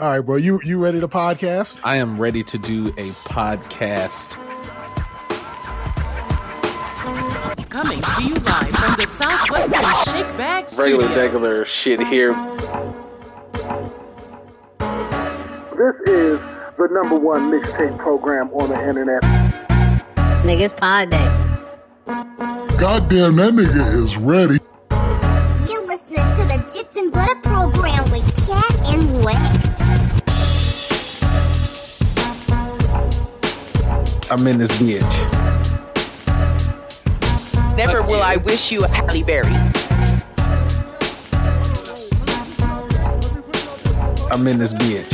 All right, bro. You you ready to podcast? I am ready to do a podcast. Coming to you live from the Southwestern Shake Bag Regular, Studios. regular shit here. This is the number one mixtape program on the internet. Niggas pod day. Goddamn, that nigga is ready. I'm in this bitch. Never will I wish you a Halle Berry. I'm in this bitch.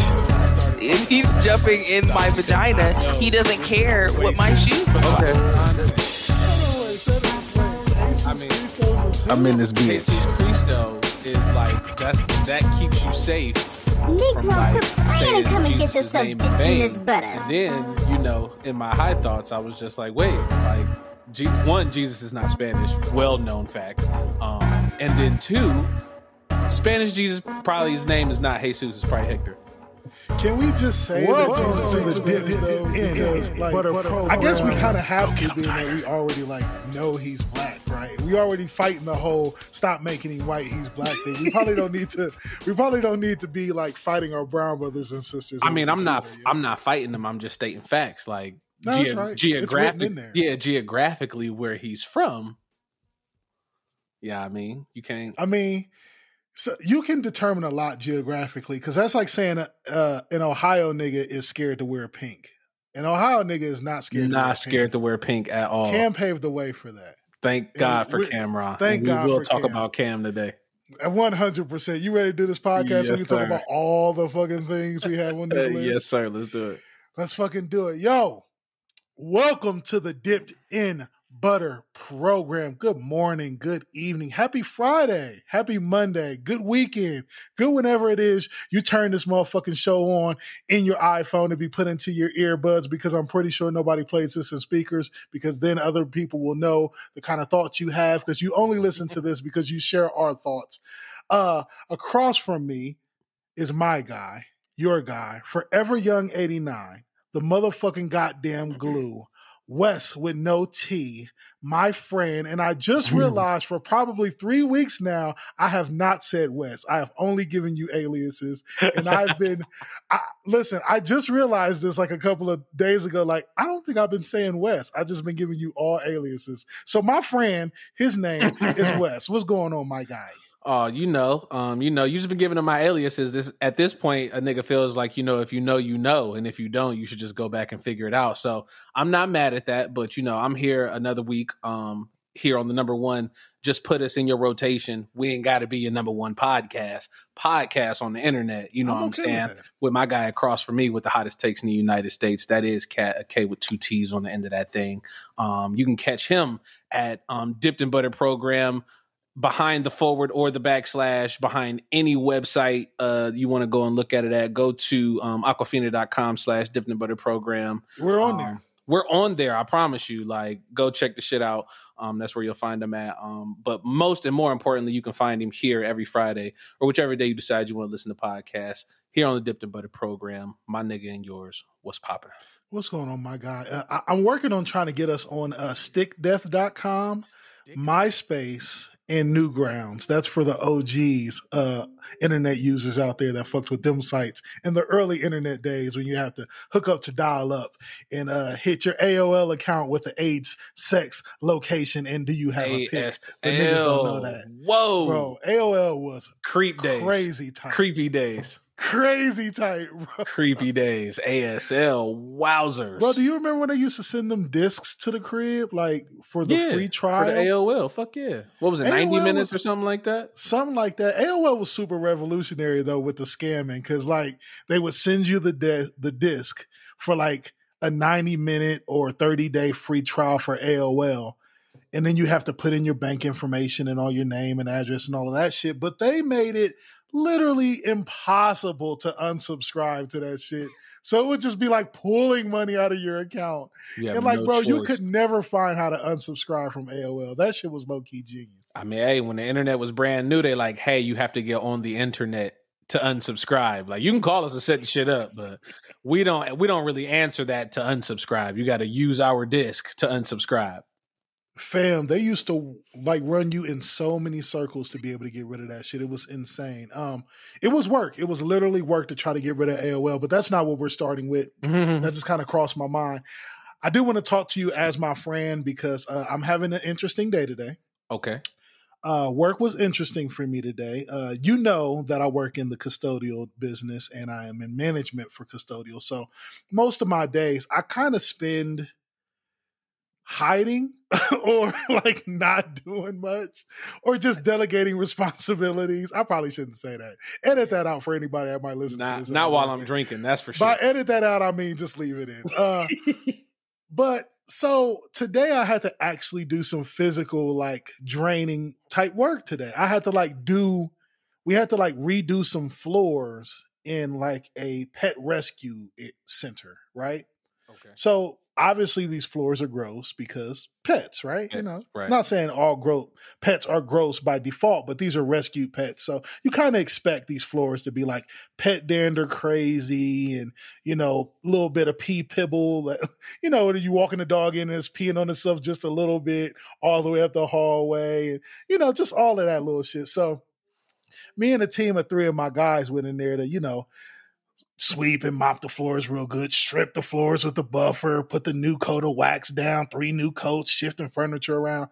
If he's jumping in my vagina, he doesn't care what my shoes look like. I mean, I'm in this bitch. Jesus Christo is like that's that keeps you safe from Negro, like quit praying saying come and get Jesus' yourself name dipped in in vain. this butter. And then you know, in my high thoughts, I was just like, wait, like G- one, Jesus is not Spanish, well known fact, um, and then two, Spanish Jesus probably his name is not Jesus, it's probably Hector. Can we just say Whoa. that Jesus is the dip though? Because like, I guess we kind of have to, being that we already like know he's black, right? We already fighting the whole "stop making him white, he's black" thing. We probably don't need to. We probably don't need to be like fighting our brown brothers and sisters. I mean, I'm not. I'm not fighting them. I'm just stating facts. Like No, that's right. Geographic. Yeah, geographically where he's from. Yeah, I mean, you can't. I mean, so you can determine a lot geographically because that's like saying uh, an Ohio nigga is scared to wear pink. An Ohio nigga is not scared. to wear not scared pink. to wear pink at all. Cam paved the way for that. Thank God for we- Cam'ron. thank And God we will talk Cam. about Cam today. One hundred percent. You ready to do this podcast? Yes, we can talk about all the fucking things we have on this list. yes, sir. Let's do it. Let's fucking do it. Yo, welcome to the Dipped in Butter program. Good morning, good evening. Happy Friday. Happy Monday. Good weekend. Good whenever it is you turn this motherfucking show on in your iPhone to be put into your earbuds because I'm pretty sure nobody plays this in speakers because then other people will know the kind of thoughts you have because you only listen to this because you share our thoughts. Uh, across from me is my guy, your guy, Forever Young 89, the motherfucking goddamn glue, Wes with no T, my friend. And I just realized for probably three weeks now, I have not said Wes. I have only given you aliases. And I've been, I, listen, I just realized this like a couple of days ago. Like, I don't think I've been saying Wes. I've just been giving you all aliases. So my friend, his name is Wes. What's going on, my guy? Oh, you know, um, you know, you just been giving them my aliases. This at this point, a nigga feels like you know, if you know, you know, and if you don't, you should just go back and figure it out. So I'm not mad at that, but you know, I'm here another week. Um, here on the number one, just put us in your rotation. We ain't got to be your number one podcast. Podcast on the internet, you know I'm what I'm okay saying? with. With my guy across from me with the hottest takes in the United States, that is Cat a K with two T's on the end of that thing. Um, you can catch him at um, Dipped in Butter Program behind the forward or the backslash behind any website uh you want to go and look at it at go to um aquafina.com slash dipped in butter program. We're on Um, there. we're on there i promise you like go check the shit out. Um that's where you'll find him at. Um but most and more importantly you can find him here every friday or whichever day you decide you want to listen to podcasts here on the dipped in butter program. My nigga and yours what's popping What's going on, my guy? Uh, I, I'm working on trying to get us on uh, stickdeath.com, MySpace, and Newgrounds. That's for the OGs, uh, internet users out there that fucked with them sites in the early internet days when you have to hook up to dial up and uh, hit your AOL account with the AIDS, sex, location, and do you have a pic? The niggas don't know that. whoa Bro, AOL was creep days crazy tight. creepy days Crazy tight, bro. creepy days asl wowzers Bro, do you remember when they used to send them discs to the crib, like for the Yeah, free trial? for the AOL. Fuck yeah. What was it, 90 minutes was- or something like that? Something like that. AOL was super revolutionary though with the scamming because like they would send you the di- the disc for like a ninety minute or thirty day free trial for AOL, and then you have to put in your bank information and all your name and address and all of that shit. But they made it literally impossible to unsubscribe to that shit. So it would just be like pulling money out of your account. You and like, no bro, you could never find how to unsubscribe from AOL. That shit was low key genius. I mean, hey, when the internet was brand new, they like, hey, you have to get on the internet to unsubscribe. Like you can call us and set the shit up, but we don't we don't really answer that to unsubscribe. You got to use our disc to unsubscribe. Fam, they used to like run you in so many circles to be able to get rid of that shit. It was insane. Um, it was work. It was literally work to try to get rid of AOL, but that's not what we're starting with. Mm-hmm. That just kind of crossed my mind. I do want to talk to you as my friend because uh, I'm having an interesting day today. Okay. Uh, work was interesting for me today. Uh, you know that I work in the custodial business and I am in management for custodial. So most of my days I kind of spend hiding or like not doing much or just delegating responsibilities. I probably shouldn't say that. Edit that out for anybody that might listen to Not, this. not while I'm drinking, that's for sure. By edit that out, I mean just leave it in. Uh, but so today I had to actually do some physical, like draining type work today. I had to like do, we had to like redo some floors in like a pet rescue center, right? Okay. So obviously these floors are gross because pets, right? you know, right. not saying all gross pets are gross by default, but these are rescued pets. So you kind of expect these floors to be like pet dander crazy and, you know, a little bit of pee pibble. You know, you walking the dog in and it's peeing on itself just a little bit all the way up the hallway and, you know, just all of that little shit. So me and a team of three of my guys went in there to, you know, sweep and mop the floors real good, strip the floors with the buffer, put the new coat of wax down, three new coats, shifting furniture around.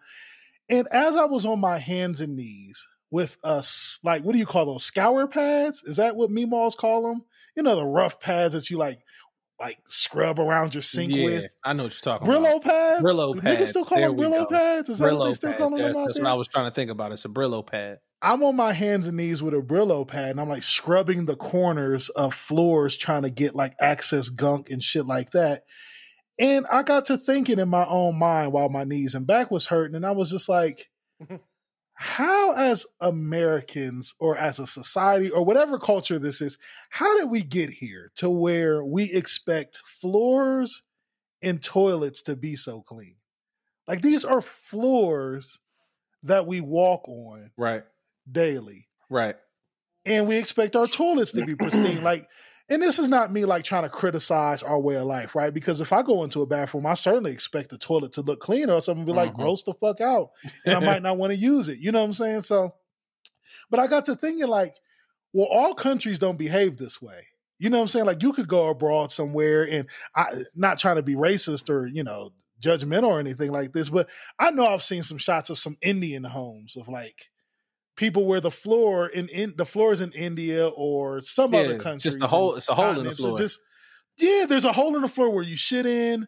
And as I was on my hands and knees with us, like, what do you call those? Scour pads? Is that what meemaws call them? You know, the rough pads that you like, like scrub around your sink yeah, with. I know what you're talking Brillo about. pads? Brillo pads. Niggas still call There them Brillo go. pads? Is that what they still call them That's, that's what I was trying to think about. It's a Brillo pad. I'm on my hands and knees with a Brillo pad and I'm like scrubbing the corners of floors trying to get like access gunk and shit like that. And I got to thinking in my own mind while my knees and back was hurting. And I was just like, how, as Americans or as a society or whatever culture this is, how did we get here to where we expect floors and toilets to be so clean? Like these are floors that we walk on Right. Daily Right. and we expect our toilets to be pristine like and this is not me like trying to criticize our way of life right because if i go into a bathroom i certainly expect the toilet to look clean or something be like Mhm. gross the fuck out and i might not want to use it you know what i'm saying so but i got to thinking like well all countries don't behave this way you know what i'm saying like you could go abroad somewhere and i not trying to be racist or you know judgmental or anything like this but i know i've seen some shots of some indian homes of like people where the floor in, in the floors in India or some Yeah, other country. just a hole- it's a hole in the floor. Just yeah, there's a hole in the floor where you shit in.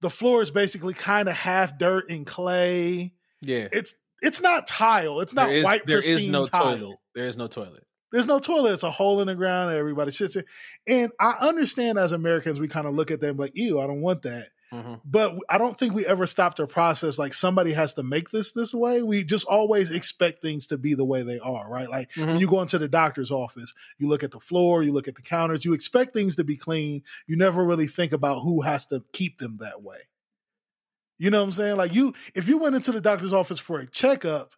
The floor is basically kind of half dirt and clay. Yeah. It's it's not tile. It's not There is, white there is no tile. toilet. There is no toilet. There's no toilet. It's a hole in the ground. Everybody shits in. And I understand as Americans, we kind of look at them like, "Ew, I don't want that." Mhm. but I don't think we ever stopped our process. Like somebody has to make this this way. We just always expect things to be the way they are, right? Like when Mhm. you go into the doctor's office, you look at the floor, you look at the counters, you expect things to be clean. You never really think about who has to keep them that way. You know what I'm saying? Like you, if you went into the doctor's office for a checkup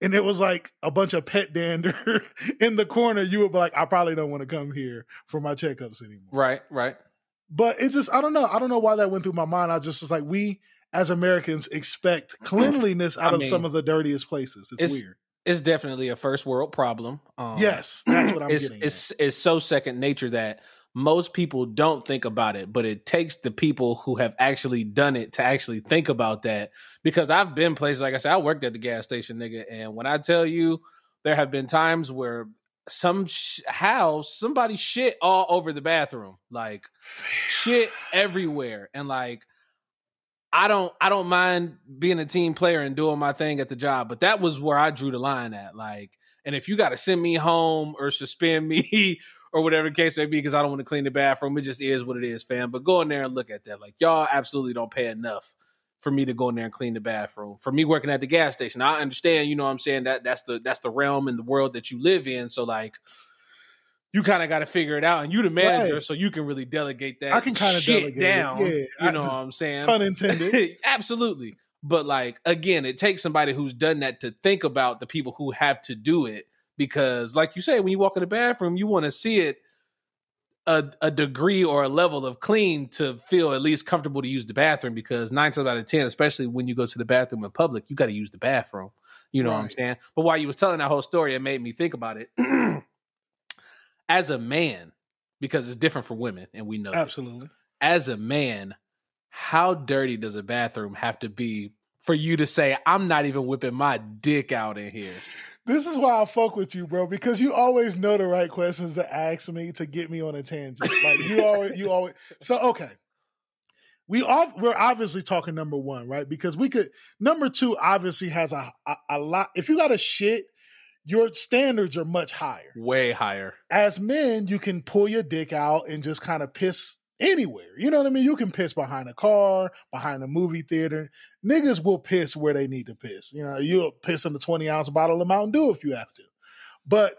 and it was like a bunch of pet dander in the corner, you would be like, I probably don't want to come here for my checkups anymore. Right. Right. But it just, I don't know. I don't know why that went through my mind. I just was like, we as Americans expect cleanliness out I of mean, some of the dirtiest places. It's, it's- weird. It's definitely a first world problem. Um, Yes, that's what I'm it's, getting. It's it's so second nature that most people don't think about it, but it takes the people who have actually done it to actually think about that. Because I've been places like I said, I worked at the gas station, nigga, and when I tell you, there have been times where some sh- how somebody shit all over the bathroom, like shit everywhere, and like. I don't I don't mind being a team player and doing my thing at the job, but that was where I drew the line at. Like, and if you got to send me home or suspend me or whatever the case may be because I don't want to clean the bathroom, it just is what it is, fam. But go in there and look at that. Like, y'all absolutely don't pay enough for me to go in there and clean the bathroom. For me working at the gas station, I understand, you know what I'm saying, that that's the that's the realm and the world that you live in. So like you kind of got to figure it out, and you the manager, Right. so you can really delegate that. I can kinda shit delegate it. down. Yeah, you I- know what I'm saying? Pun intended. Absolutely. But like again, it takes somebody who's done that to think about the people who have to do it because, like you say, when you walk in the bathroom, you want to see it a, a degree or a level of clean to feel at least comfortable to use the bathroom. Because nine times out of ten, especially when you go to the bathroom in public, you got to use the bathroom. You know what I'm saying? But while you was telling that whole story, it made me think about it. As a man, because it's different for women, and we know this Absolutely. as a man, how dirty does a bathroom have to be for you to say, I'm not even whipping my dick out in here? This is why I fuck with you, bro, because you always know the right questions to ask me to get me on a tangent. Like you always, you always. So okay, we all we're obviously talking number one, right? Because we could number two obviously has a a, a lot. If you got a shit, your standards are much higher. Way higher. As men, you can pull your dick out and just kind of piss anywhere. You know what I mean? You can piss behind a car, behind a movie theater. Niggas will piss where they need to piss. You know, you'll piss in the 20 ounce bottle of Mountain Dew if you have to. But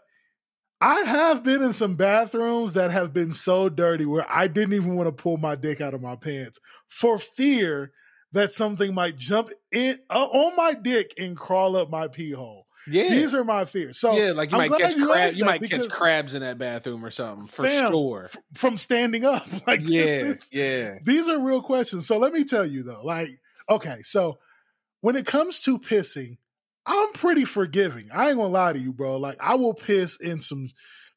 I have been in some bathrooms that have been so dirty where I didn't even want to pull my dick out of my pants for fear that something might jump in uh, on my dick and crawl up my pee hole. Yeah. These are my fears. So yeah, like you I'm might catch you crabs. You might catch crabs in that bathroom or something for Fam, sure. f- from standing up. Like this Yeah, is- yeah. these are real questions. So let me tell you though, like, okay, so when it comes to pissing, I'm pretty forgiving. I ain't gonna lie to you, bro. Like, I will piss in some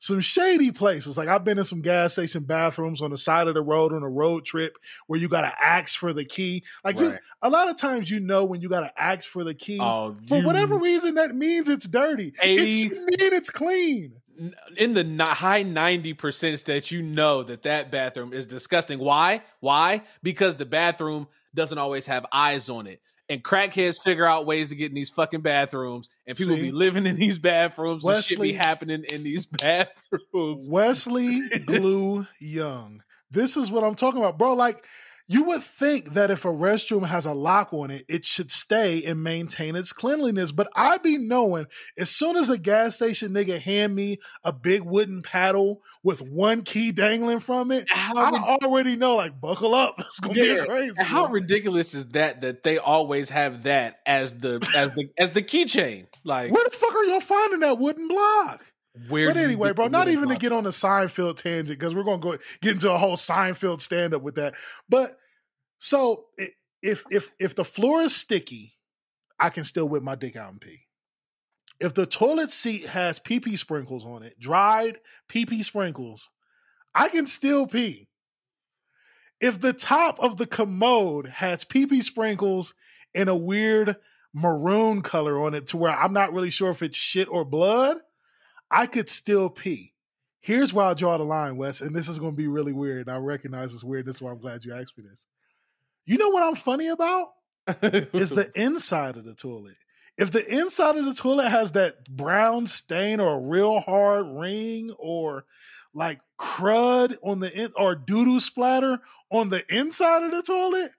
some shady places. Like, I've been in some gas station bathrooms on the side of the road on a road trip where you gotta ask for the key. Like, you, a lot of times you know when you gotta ask for the key. Oh, for you- whatever reason, that means it's dirty. It 80 should mean it's clean. in the high 90 percent that you know that that bathroom is disgusting why why because the bathroom doesn't always have eyes on it and crackheads figure out ways to get in these fucking bathrooms and people See? be living in these bathrooms and shit be happening in these bathrooms Wesley Glue Young. This is what I'm talking about, bro. Like, you would think that if a restroom has a lock on it, it should stay and maintain its cleanliness. But I be knowing as soon as a gas station nigga hand me a big wooden paddle with one key dangling from it, how, I already know, like, buckle up. It's gonna be Yeah. a crazy. and how ridiculous is that that they always have that as the as the as the keychain like Where the fuck are y'all finding that wooden block? Where but anyway, bro, not even to get on the Seinfeld tangent because we're gonna go get into a whole Seinfeld stand up with that. But so if if if the floor is sticky, I can still whip my dick out and pee. If the toilet seat has pee pee sprinkles on it, dried pee pee sprinkles, I can still pee. If the top of the commode has pee pee sprinkles and a weird maroon color on it to where I'm not really sure if it's shit or blood, I could still pee. Here's where I draw the line, Wes, and this is going to be really weird. I recognize it's weird. This is why I'm glad you asked me this. You know what I'm funny about? Is the inside of the toilet. If the inside of the toilet has that brown stain or a real hard ring or like crud on the in, or doo-doo splatter on the inside of the toilet,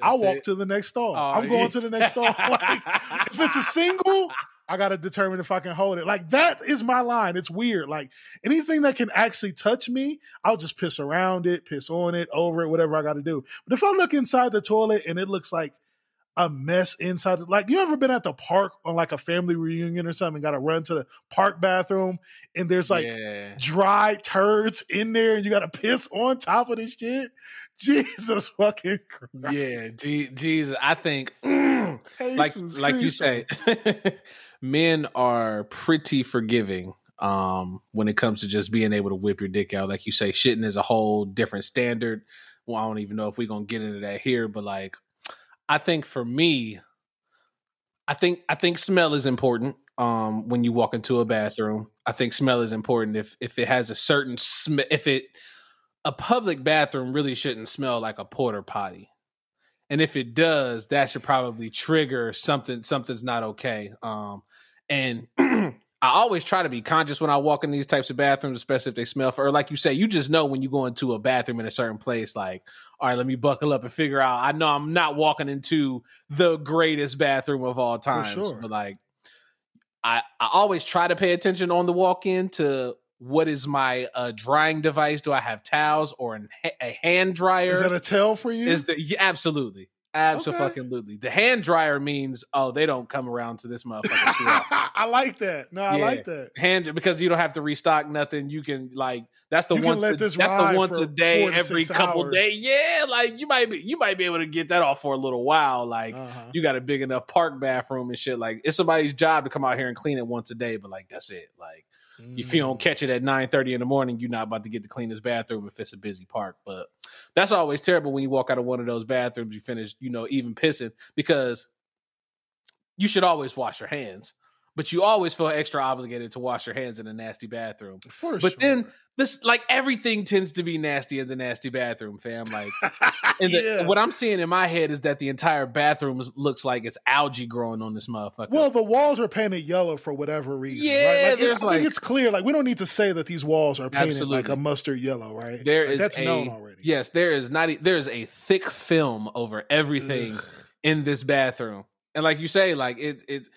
I'll walk it. to the next stall. Oh, I'm going yeah. to the next stall. Like, if it's a single, I gotta determine if I can hold it. Like that is my line. It's weird. Like anything that can actually touch me, I'll just piss around it, piss on it, over it, whatever I gotta do. But if I look inside the toilet and it looks like a mess inside, like you ever been at the park on like a family reunion or something, and got to run to the park bathroom and there's like yeah. dry turds in there and you gotta piss on top of this shit? Jesus fucking Christ. Yeah, G- Jesus, I think like Jesus like you say, men are pretty forgiving um when it comes to just being able to whip your dick out. Like you say, shitting is a whole different standard. Well, I don't even know if we're gonna get into that here, but like I think for me, I think I think smell is important. Um, when you walk into a bathroom, I think smell is important. If if it has a certain sm, if it a public bathroom really shouldn't smell like a porta potty. And if it does, that should probably trigger something. Something's not okay. Um, and I always try to be conscious when I walk in these types of bathrooms, especially if they smell. For, or like you say, you just know when you go into a bathroom in a certain place. Like, all right, let me buckle up and figure out. I know I'm not walking into the greatest bathroom of all times, sure. but like, I I always try to pay attention on the walk in to what is my uh, drying device? Do I have towels or an, a hand dryer? Is that a tell for you? Is the yeah, absolutely, Absolutely. The hand dryer means oh they don't come around to this motherfucker. I like that. No, I Yeah. like that. hand because you don't have to restock nothing. You can like that's the You once a, that's the once a day every couple hours. days. Yeah, like you might be you might be able to get that off for a little while. Like Uh-huh. you got a big enough park bathroom and shit. Like it's somebody's job to come out here and clean it once a day, but like that's it. Like if you Mm. don't catch it at nine thirty in the morning, you're not about to get to clean this bathroom if it's a busy park. But that's always terrible when you walk out of one of those bathrooms. You finish, you know, even pissing because you should always wash your hands, but you always feel extra obligated to wash your hands in a nasty bathroom. For But sure. then this, like everything, tends to be nasty in the nasty bathroom, fam. Like, and Yeah. what I'm seeing in my head is that the entire bathroom looks like it's algae growing on this motherfucker. Well, the walls are painted yellow for whatever reason. Yeah, right? like, there's I like- think it's clear. Like we don't need to say that these walls are painted Absolutely. like a mustard yellow, right? There Like, is that's a, known already. Yes, there is not. e- There is a thick film over everything Ugh. in this bathroom, and like you say, like it, it,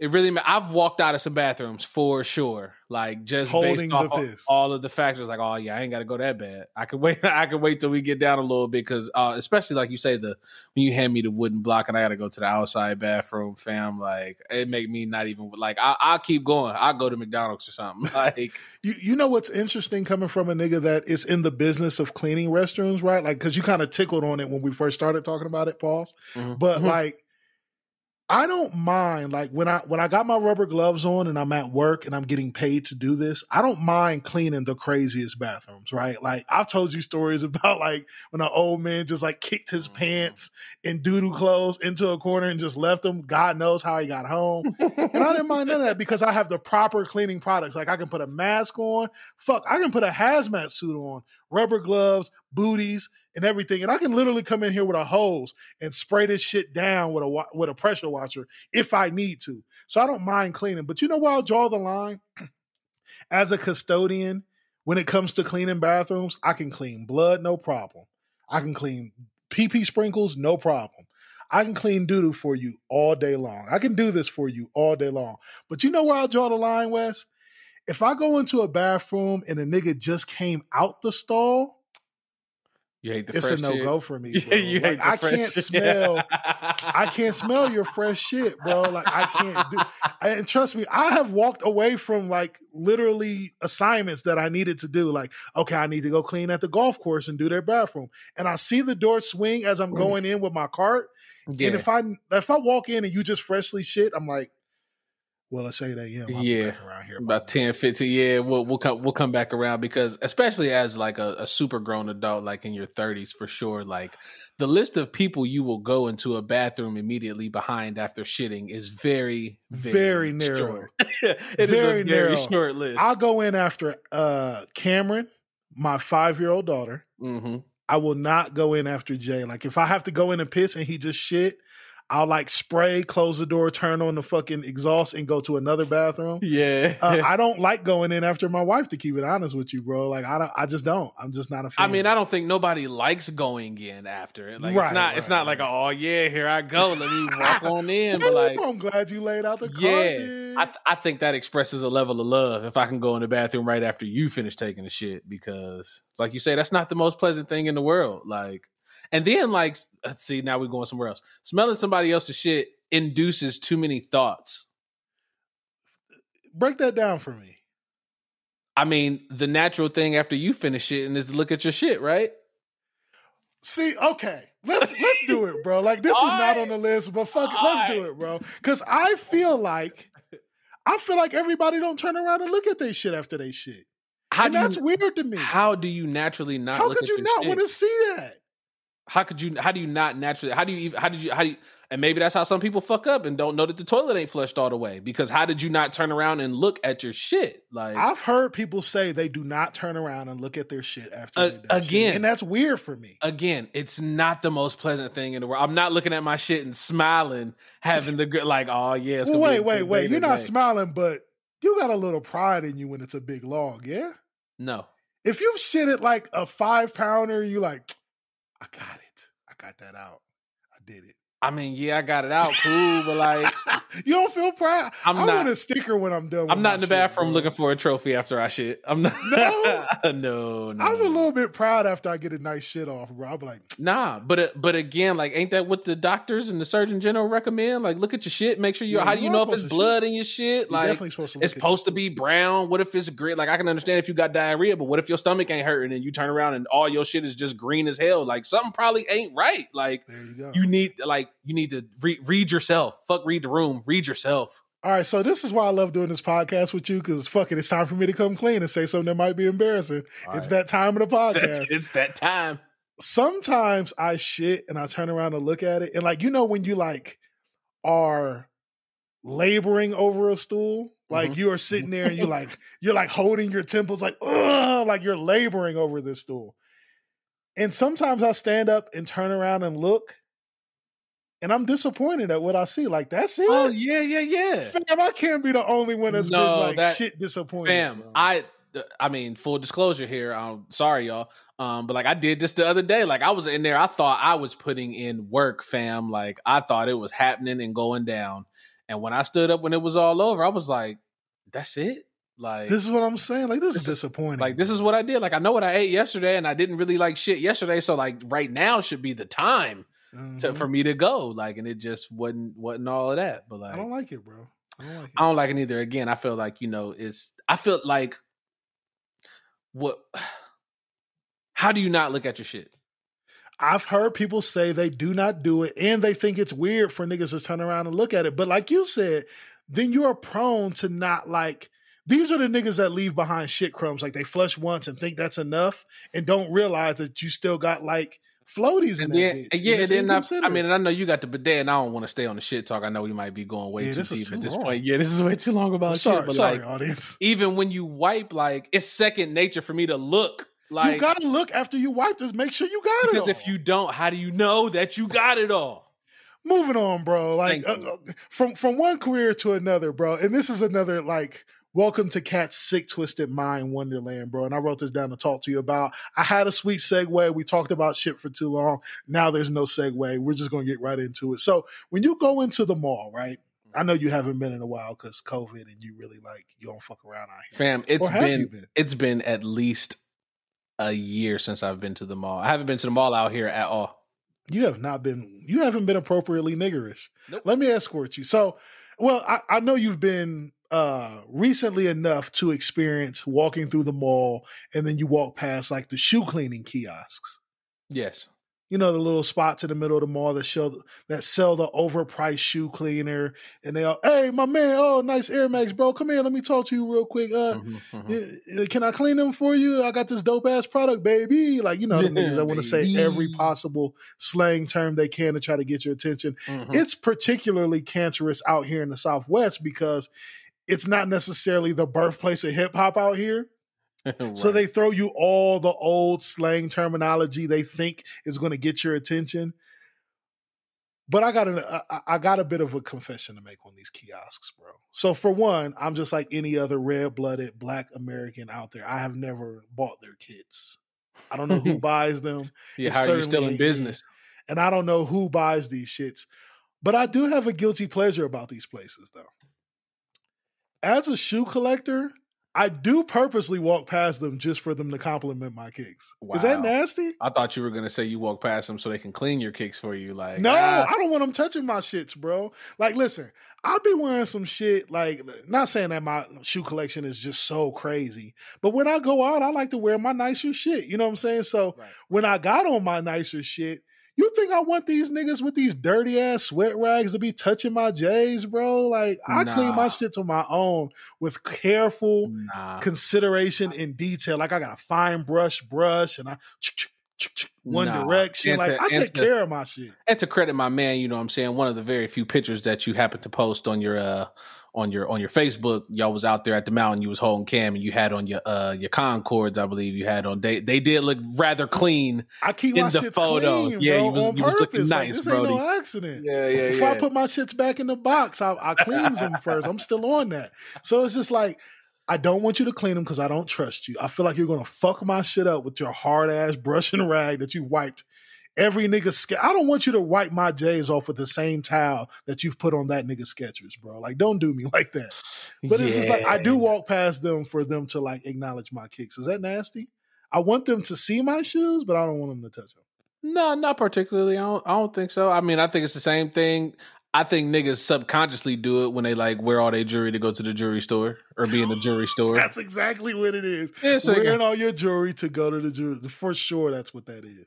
it really. I've walked out of some bathrooms for sure, like just Holding based off all, all of the factors. Like, oh yeah, I ain't got to go that bad. I could wait. I could wait till we get down a little bit because, uh, especially like you say, the when you hand me the wooden block and I got to go to the outside bathroom, fam. Like it make me not even like I, I'll keep going. I'll go to McDonald's or something. Like You you know what's interesting coming from a nigga that is in the business of cleaning restrooms, right? Like because you kind of tickled on it when we first started talking about it, Pauls. Mhm. But Mhm. like, I don't mind like when I when I got my rubber gloves on and I'm at work and I'm getting paid to do this. I don't mind cleaning the craziest bathrooms, right? Like I've told you stories about like when an old man just like kicked his mm-hmm. pants and doodoo clothes into a corner and just left them. God knows how he got home. And I didn't mind none of that because I have the proper cleaning products. Like I can put a mask on. Fuck, I can put a hazmat suit on, rubber gloves, booties, and everything. And I can literally come in here with a hose and spray this shit down with a with a pressure washer if I need to. So I don't mind cleaning. But you know where I'll draw the line? As a custodian, when it comes to cleaning bathrooms, I can clean blood, no problem. I can clean pee pee sprinkles, no problem. I can clean doodoo for you all day long. I can do this for you all day long. But you know where I'll draw the line, Wes? If I go into a bathroom and a nigga just came out the stall, you hate the it's a no shit? go for me. Bro. you Like, hate I fresh can't shit. smell. I can't smell your fresh shit, bro. Like I can't do. And trust me, I have walked away from like literally assignments that I needed to do. Like, okay, I need to go clean at the golf course and do their bathroom, and I see the door swing as I'm mm. going in with my cart. Yeah. And if I if I walk in and you just freshly shit, I'm like, well, let's say that yeah, I'll Yeah. around here about 10 15 yeah we'll we'll come we'll come back around because especially as like a, a super grown adult like in your 30s for sure like the list of people you will go into a bathroom immediately behind after shitting is very Very narrow. short. It is Very a very narrow. short list I'll go in after uh Cameron, my five year old daughter. hmm I will not go in after Jay. Like if I have to go in and piss and he just shit, I'll like spray, close the door, turn on the fucking exhaust, and go to another bathroom. yeah Uh, I don't like going in after my wife. To keep it honest with you, bro. Like I don't. I just don't. I'm just not a fan. I mean, I don't think nobody likes going in after it. Like Right, it's not. it's right, not like, right. oh yeah, here I go. Let me walk on in. But like, I'm glad you laid out the Yeah, I, th- I think that expresses a level of love if I can go in the bathroom right after you finish taking the shit because, like you say, that's not the most pleasant thing in the world. Like, and then like, let's uh, see, now we're going somewhere else. Smelling somebody else's shit induces too many thoughts. Break that down for me. I mean, the natural thing after you finish it and is to look at your shit, right? See, okay, let's let's do it, bro. Like this is not Alright. on the list, but fuck it, let's do it, bro. Because I feel like I feel like everybody don't turn around and look at their shit after they shit, How and that's you, weird to me. how do you naturally not? How could you not shit? want to see that? How could you? How do you not naturally? How do you even? How did you? How do you? And maybe that's how some people fuck up and don't know that the toilet ain't flushed all the way. Because how did you not turn around and look at your shit? Like I've heard people say they do not turn around and look at their shit after Uh, they done shit, again. and that's weird for me. again, it's not the most pleasant thing in the world. I'm not looking at my shit and smiling, having the good like, oh yeah. It's Well, wait, wait, wait. You're not today. smiling, but you got a little pride in you when it's a big log, yeah. No, If you've shit it like a five pounder, you like, I got it. I got that out. I did it. I mean, yeah, I got it out, cool, but like, you don't feel proud. I'm I not- want a sticker when I'm done. With I'm not in the shit, bathroom bro. looking for a trophy after I shit. I'm not. No? no, no. I'm a little bit proud after I get a nice shit off, bro. I'm like, Nah, but uh, but again, like, ain't that what the doctors and the surgeon general recommend? Like, look at your shit, make sure you. Yeah, how do you know if it's blood in your shit? you're Like, definitely supposed to. Look it's supposed to be brown. What if it's green? Like, I can understand if you got diarrhea, but what if your stomach ain't hurting and you turn around and all your shit is just green as hell? Like, something probably ain't right. Like, you you need like you need to re- read yourself. Fuck, read the room. Read yourself. All right, so this is why I love doing this podcast with you because fuck it, it's time for me to come clean and say something that might be embarrassing. it's that time of the That's, podcast. it's that time. Sometimes I shit and I turn around and look at it, and like you know when you like are laboring over a stool, like Mhm. you are sitting there and you like you're like holding your temples, like ugh, like you're laboring over this stool. And sometimes I stand up and turn around and look, and I'm disappointed at what I see. Like that's it. Oh yeah, yeah, yeah. Fam, I can't be the only one that's No, been like that- shit disappointed. Fam, bro. I I mean, full disclosure here. I'm sorry, y'all. Um, but like I did this the other day. Like I was in there. I thought I was putting in work, fam. Like I thought it was happening and going down. And when I stood up when it was all over, I was like, "That's it." Like this is what I'm saying. Like this, This is- disappointing. like this is what I did. Like I know what I ate yesterday, and I didn't really like shit yesterday. So like right now should be the time to, Mhm. for me to go. Like, and it just wasn't wasn't all of that. But like I don't like it, bro. I don't like it. I don't like it either. Again, I feel like you know, it's I feel like what. How do you not look at your shit? I've heard people say they do not do it and they think it's weird for niggas to turn around and look at it. But like you said, then you're prone to not like these are the niggas that leave behind shit crumbs. Like they flush once and think that's enough and don't realize that you still got like floaties in And that then, bitch. and yeah, and then I, I mean, and I know you got the bidet, and I don't want to stay on the shit talk. I know we might be going way Yeah, too deep too at this long. point. Yeah, this is way too long about I'm shit. sorry, but sorry, like, audience. even when you wipe, like it's second nature for me to look like you gotta look after you wipe this. Make sure you got it. because if you don't, how do you know that you got it all? moving on, bro. Like uh, uh, from from one career to another, bro. And this is another like welcome to Cat's sick twisted mind wonderland, bro. And I wrote this down to talk to you about. I had a sweet segue. We talked about shit for too long. Now there's no segue. We're just gonna get right into it. So when you go into the mall, right? I know you haven't been in a while because COVID, and you really like you don't fuck around out here. Fam, It's been, been? it's been at least a year since I've been to the mall. I haven't been to the mall out here at all. You have not been. You haven't been appropriately niggerish. Nope. Let me escort you. So, well, I, I know you've been uh recently enough to experience walking through the mall, and then you walk past like the shoe cleaning kiosks. Yes. You know the little spots in the middle of the mall that show that sell the overpriced shoe cleaner, and they all, hey, my man, oh, nice Air Max, bro, come here, let me talk to you real quick. Uh, Mhm, mhm. can I clean them for you? I got this dope ass product, baby. Like, you know, the niggas that want to say every possible slang term they can to try to get your attention. Mhm. It's particularly cancerous out here in the Southwest because it's not necessarily the birthplace of hip hop out here. So they throw you all the old slang terminology they think is going to get your attention. But I got an, I, I got a bit of a confession to make on these kiosks, bro. So for one, I'm just like any other red-blooded Black American out there. I have never bought their kits. I don't know who buys them, yeah, it's how are you still in business? and I don't know who buys these shits. But I do have a guilty pleasure about these places, though. As a shoe collector, I do purposely walk past them just for them to compliment my kicks. Is that nasty? I thought you were gonna say you walk past them so they can clean your kicks for you. Like No, ah, I don't want them touching my shits, bro. Like, listen, I'll be wearing some shit. Like, not saying that my shoe collection is just so crazy, but when I go out, I like to wear my nicer shit. You know what I'm saying? So Right. when I got on my nicer shit, you think I want these niggas with these dirty ass sweat rags to be touching my J's, bro? Like, I clean my shit to my own with careful nah. consideration and detail. Like, I got a fine brush, brush, and I one Nah. direction. Like, I take to- care of my shit. and to credit my man, you know what I'm saying, one of the very few pictures that you happen to post on your uh on your on your Facebook, y'all was out there at the mountain, you was holding cam and you had on your uh your Concords, I believe you had on they they did look rather clean. I keep in my the shits photo. clean, Yeah, bro, you was- on you was looking purpose. Like, nice, this ain't no accident. Yeah, yeah, Before I put my shits back in the box, I, I cleans them first. I'm still on that. So it's just like, I don't want you to clean them because I don't trust you. I feel like you're going to fuck my shit up with your hard ass brush and rag that you wiped every nigga. Ske- I don't want you to wipe my J's off with the same towel that you've put on that nigga Skechers, bro. Like, don't do me like that. But it's just like I do walk past them for them to like acknowledge my kicks. Is that nasty? I want them to see my shoes, but I don't want them to touch them. No, not particularly. I don't, I don't think so. I mean, I think it's the same thing. I think niggas subconsciously do it when they like wear all their jewelry to go to the jewelry store or be in the jewelry store. That's exactly what it is. Yeah, so- Wearing all your jewelry to go to the jewelry. For sure, that's what that is.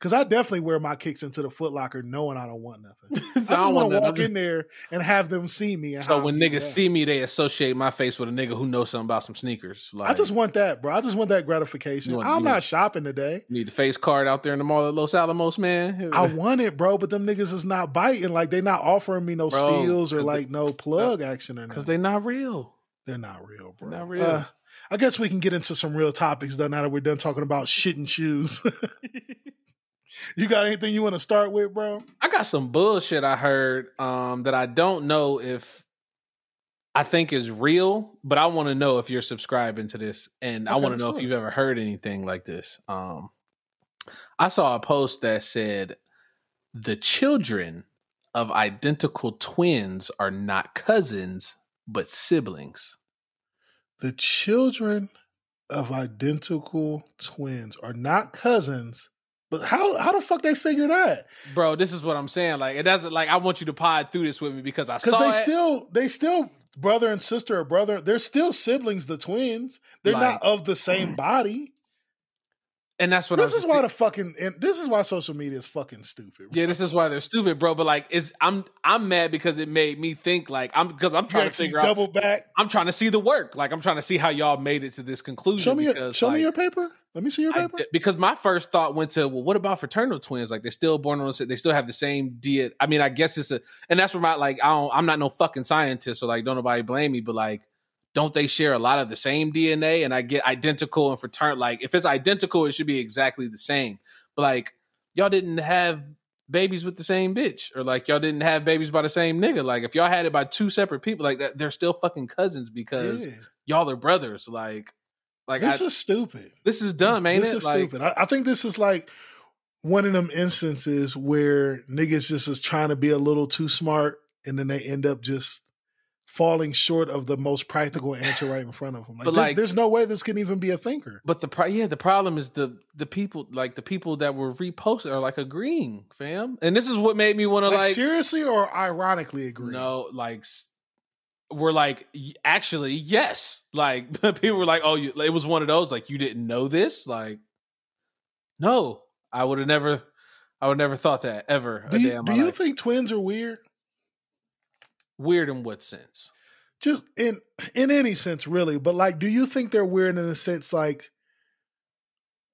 Because I definitely wear my kicks into the Foot Locker knowing I don't want nothing. I just want to walk in there and have them see me. And So when niggas see me, they associate my face with a nigga who knows something about some sneakers. Like I just want that, bro. I just want that gratification. Want- I'm not shopping today. need the face card out there in the mall at Los Alamos, man. I want it, bro, but them niggas is not biting. Like they not offering me no Bro, steals or like no plug action or nothing. because they not real. They're not real, bro. Not real. Uh, I guess we can get into some real topics though. Now that we're done talking about shit and shoes. you got anything you want to start with, bro? I got some bullshit I heard um, that I don't know if I think is real, but I want to know if you're subscribing to this, and I want to know let's if you've ever heard anything like this. Um, I saw a post that said the children of identical twins are not cousins but siblings. The children of identical twins are not cousins, but how how the fuck they figure that? Bro, this is what I'm saying. Like it doesn't like I want you to pod through this with me because I Because saw they it. still they still brother and sister or brother. They're still siblings, the twins. They're Like- not of the same body. and that's what This is why the fucking and this is why social media is fucking stupid. Yeah, this is why they're stupid, bro. But like, it's I'm I'm mad because it made me think like I'm because I'm trying to figure out. double back. I'm trying to see the work. Like I'm trying to see how y'all made it to this conclusion. Show me because, show me your paper. Let me see your I- paper. because my first thought went to well, what about fraternal twins? Like they're still born on the they still have the same DNA. I mean, I guess it's a and that's where my like I don't I'm not no fucking scientist, so like don't nobody blame me, but like don't they share a lot of the same DNA? And I get identical and fraternal. Like if it's identical, it should be exactly the same. But like y'all didn't have babies with the same bitch, or like y'all didn't have babies by the same nigga. Like if y'all had it by two separate people, like that, they're still fucking cousins because Yeah. y'all are brothers. Like like This I, is stupid. this is dumb, ain't this is like, stupid. I, I think this is like one of them instances where niggas just is trying to be a little too smart, and then they end up just falling short of the most practical answer right in front of them. Like, But, there's, like- there's no way this can even be a thinker. But the pro- yeah, the problem is the the people like the people that were reposted are like agreeing, fam. And this is what made me want to Like, like, seriously or ironically agree? no, like we're like actually yes. Like people were like, oh, you, it was one of those like you didn't know this. Like, no, I would have never, I would never thought that ever. Do you, do you life. think twins are weird? weird in what sense? Just in in any sense, really. But like, do you think they're weird in the sense like,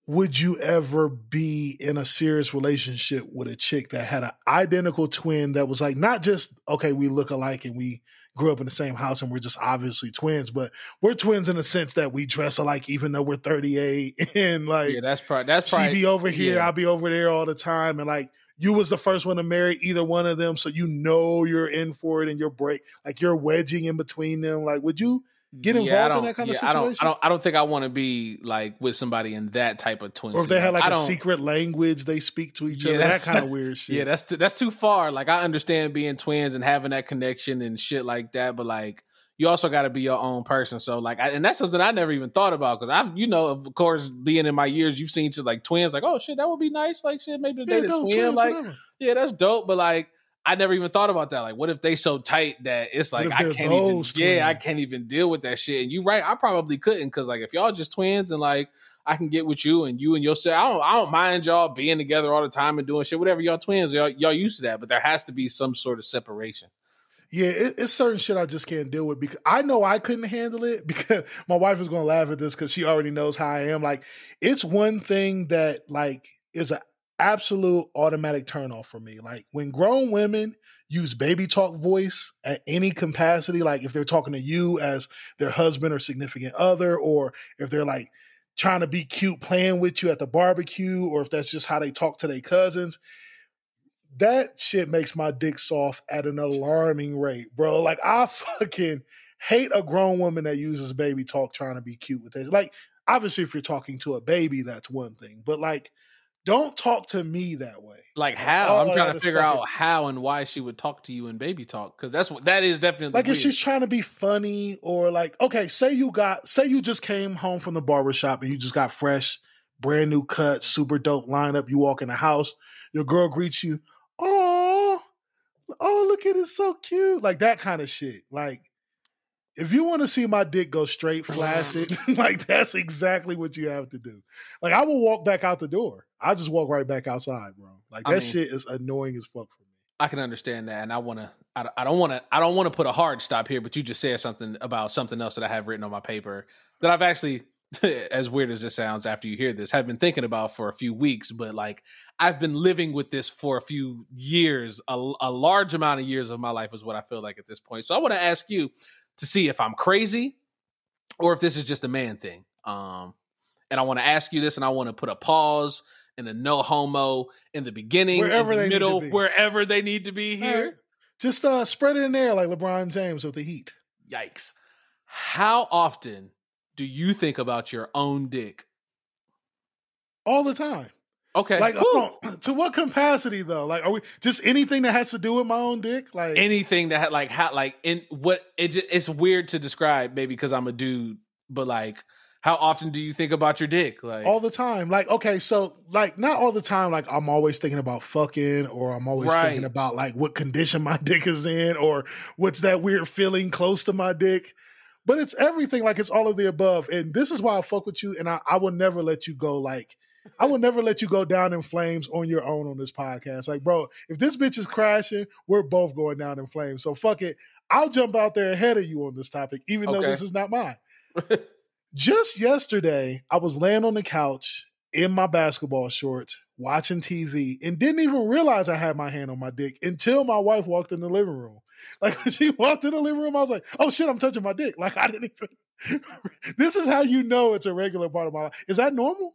would you ever be in a serious relationship with a chick that had an identical twin that was like not just okay, we look alike and we grew up in the same house and we're just obviously twins, but we're twins in the sense that we dress alike even though we're 38 and like Yeah, that's probably that's probably, she be over here, yeah. I'll be over there all the time, and like you was the first one to marry either one of them, so you know you're in for it, and you're break like you're wedging in between them. Like, would you get Yeah, involved in that kind of yeah, I don't, situation? I don't. I don't think I want to be like with somebody in that type of twin. or if they had like I a secret language they speak to each Yeah, other, that kind of weird shit. Yeah, that's too, that's too far. Like I understand being twins and having that connection and shit like that, but like you also got to be your own person. So like, I, and that's something I never even thought about because I've, you know, of course, being in my years, you've seen to like twins, like oh shit, that would be nice. Like shit, maybe to Yeah, date a twin. twins, like whatever. yeah, that's dope. But like, I never even thought about that. Like, what if they so tight that it's like I can't even, those yeah, I can't even deal with that shit. And you right, I probably couldn't because like if y'all just twins and like I can get with you and you and your sister, I don't, I don't mind y'all being together all the time and doing shit, whatever. Y'all twins, y'all, y'all used to that, but there has to be some sort of separation. Yeah, it, it's certain shit I just can't deal with because I know I couldn't handle it because my wife is gonna laugh at this because she already knows how I am. Like, it's one thing that like is an absolute automatic turn off for me. Like when grown women use baby talk voice at any capacity, like if they're talking to you as their husband or significant other, or if they're like trying to be cute playing with you at the barbecue, or if that's just how they talk to their cousins that shit makes my dick soft at an alarming rate, bro. Like I fucking hate a grown woman that uses baby talk trying to be cute with this. Like, obviously, if you're talking to a baby, that's one thing, but like don't talk to me that way. Like how? all I'm trying to figure fucking- out how and why she would talk to you in baby talk because that's what that is definitely Like if weird. she's trying to be funny or like, okay, say you got, say you just came home from the barber shop and you just got fresh, brand new cut, super dope lineup. You walk in the house, your girl greets you, oh, oh, look at it, so cute, like that kind of shit. Like, if you want to see my dick go straight flaccid, like that's exactly what you have to do. Like I will walk back out the door. I just walk right back outside, bro. Like that I mean- shit is annoying as fuck for me. I can understand that, and I want to. I, don't- I don't want to. I don't want to put a hard stop here, but you just said something about something else that I have written on my paper that I've actually, as weird as it sounds, after you hear this, have been thinking about for a few weeks. But like, I've been living with this for a few years, a, a large amount of years of my life is what I feel like at this point. So I want to ask you to see if I'm crazy or if this is just a man thing. Um, and I want to ask you this, and I want to put a pause and a no homo in the beginning, Wherever in they the need to middle, be. wherever they need to be here. right. Just uh, spread it in there like LeBron James with the Heat. Yikes! How often do you think about your own dick? all the time. Okay, Like, on. to what capacity though? Like, are we just anything that has to do with my own dick? Like, anything that had like how like in what it just, it's weird to describe maybe because I'm a dude, but like how often do you think about your dick? Like all the time. Like, okay, so like not all the time. Like, I'm always thinking about fucking, or I'm always Right. thinking about like what condition my dick is in, or what's that weird feeling close to my dick. But it's everything. Like, it's all of the above. And this is why I fuck with you. And I, I will never let you go. Like. I will never let you go down in flames on your own on this podcast. Like, bro, if this bitch is crashing, we're both going down in flames. So fuck it. I'll jump out there ahead of you on this topic, even though this is not mine. Just yesterday, I was laying on the couch in my basketball shorts, watching TV, and didn't even realize I had my hand on my dick until my wife walked in the living room. Like she walked in the living room, I was like, "Oh shit, I'm touching my dick!" Like I didn't even. this is how you know it's a regular part of my life. Is that normal?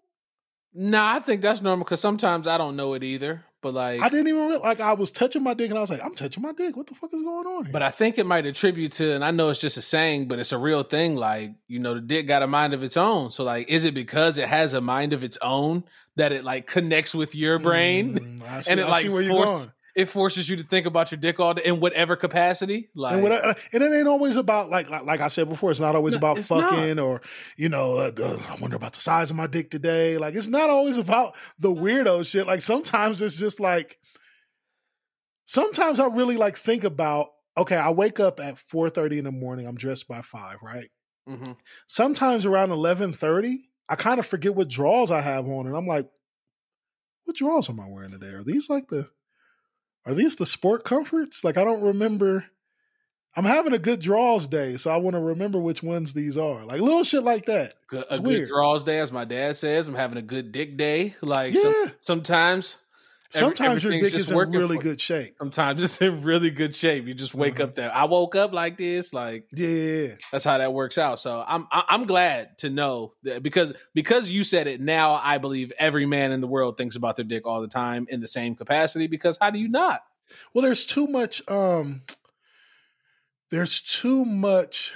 Nah, I think that's normal because sometimes I don't know it either. But like, I didn't even realize. Like I was touching my dick, and I was like, "I'm touching my dick. What the fuck is going on here?" But I think it might attribute to, and I know it's just a saying, but it's a real thing. Like, you know, the dick got a mind of its own. So, like, is it because it has a mind of its own that it like connects with your brain Mm, see, and it I like see where you're force, going. It forces you to think about your dick all day in whatever capacity? Like, and, and it ain't always about like, like like I said before. It's not always No, about fucking or you know. Uh, uh, I wonder about the size of my dick today. Like it's not always about the weirdo shit. Like sometimes it's just like. Sometimes I really like think about. Okay, I wake up at four thirty in the morning. I'm dressed by five, right? Mhm. Sometimes around eleven thirty, I kind of forget what drawers I have on, and I'm like, "What drawers am I wearing today? Are these like the are these the sport comforts? Like I don't remember. I'm having a good draws day, so I want to remember which ones these are. Like little shit like that. It's a good draws day, as my dad says. I'm having a good dick day. Like, Yeah. some- sometimes, Sometimes your dick is in really good shape. Sometimes it's in really good shape. You just wake Uh-huh. up there. I woke up like this. Like, Yeah, that's how that works out. So I'm I'm glad to know that because because you said it. Now I believe every man in the world thinks about their dick all the time in the same capacity. Because how do you not? Well, there's too much. Um, there's too much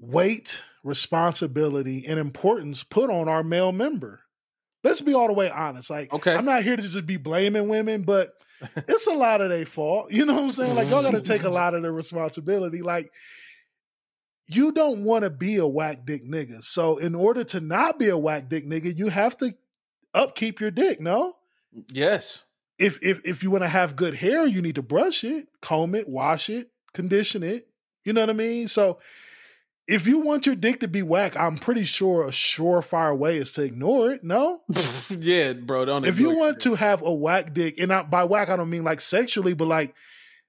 weight, responsibility, and importance put on our male member. Let's be all the way honest. Like, Okay. I'm not here to just be blaming women, but it's a lot of their fault. You know what I'm saying? Like, y'all got to take a mm-hmm. lot of the responsibility. Like, you don't want to be a whack dick nigga. So, in order to not be a whack dick nigga, you have to upkeep your dick. No, Yes. if if if you want to have good hair, you need to brush it, comb it, wash it, condition it. You know what I mean? So if you want your dick to be whack, I'm pretty sure a surefire way is to ignore it. No, yeah, bro. Don't. if you want your to have a whack dick, and I, by whack I don't mean like sexually, but like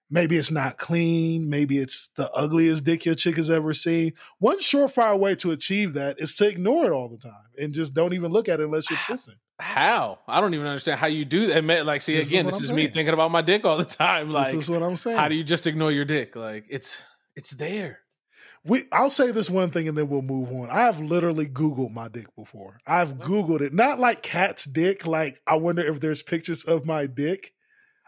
maybe it's not clean, maybe it's the ugliest dick your chick has ever seen. One surefire way to achieve that is to ignore it all the time and just don't even look at it unless you're kissing. How? I don't even understand how you do that. Like, see, This again, what this I'm is me thinking about my dick all the time. Like, this is what I'm saying. how do you just ignore your dick? Like, it's it's there. We I'll say this one thing and then we'll move on. I have literally Googled my dick before. I've Googled it. Not like cat's dick, like I wonder if there's pictures of my dick.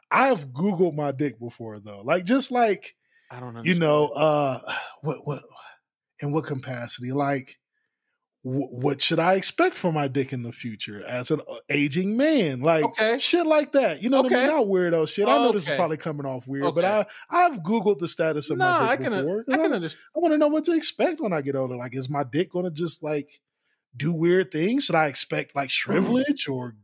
I have Googled my dick before though. Like just like, I don't know. you know, uh what what in what capacity? Like wh- what should I expect from my dick in the future as an uh, aging man? Like Okay. shit like that. You know what I mean? Not weirdo shit. I know this is probably coming off weird, but I I've googled the status of Nah, my I dick can before. I can I, understand. I want to know what to expect when I get older. Like, is my dick going to just like do weird things? Should I expect like shrivelage or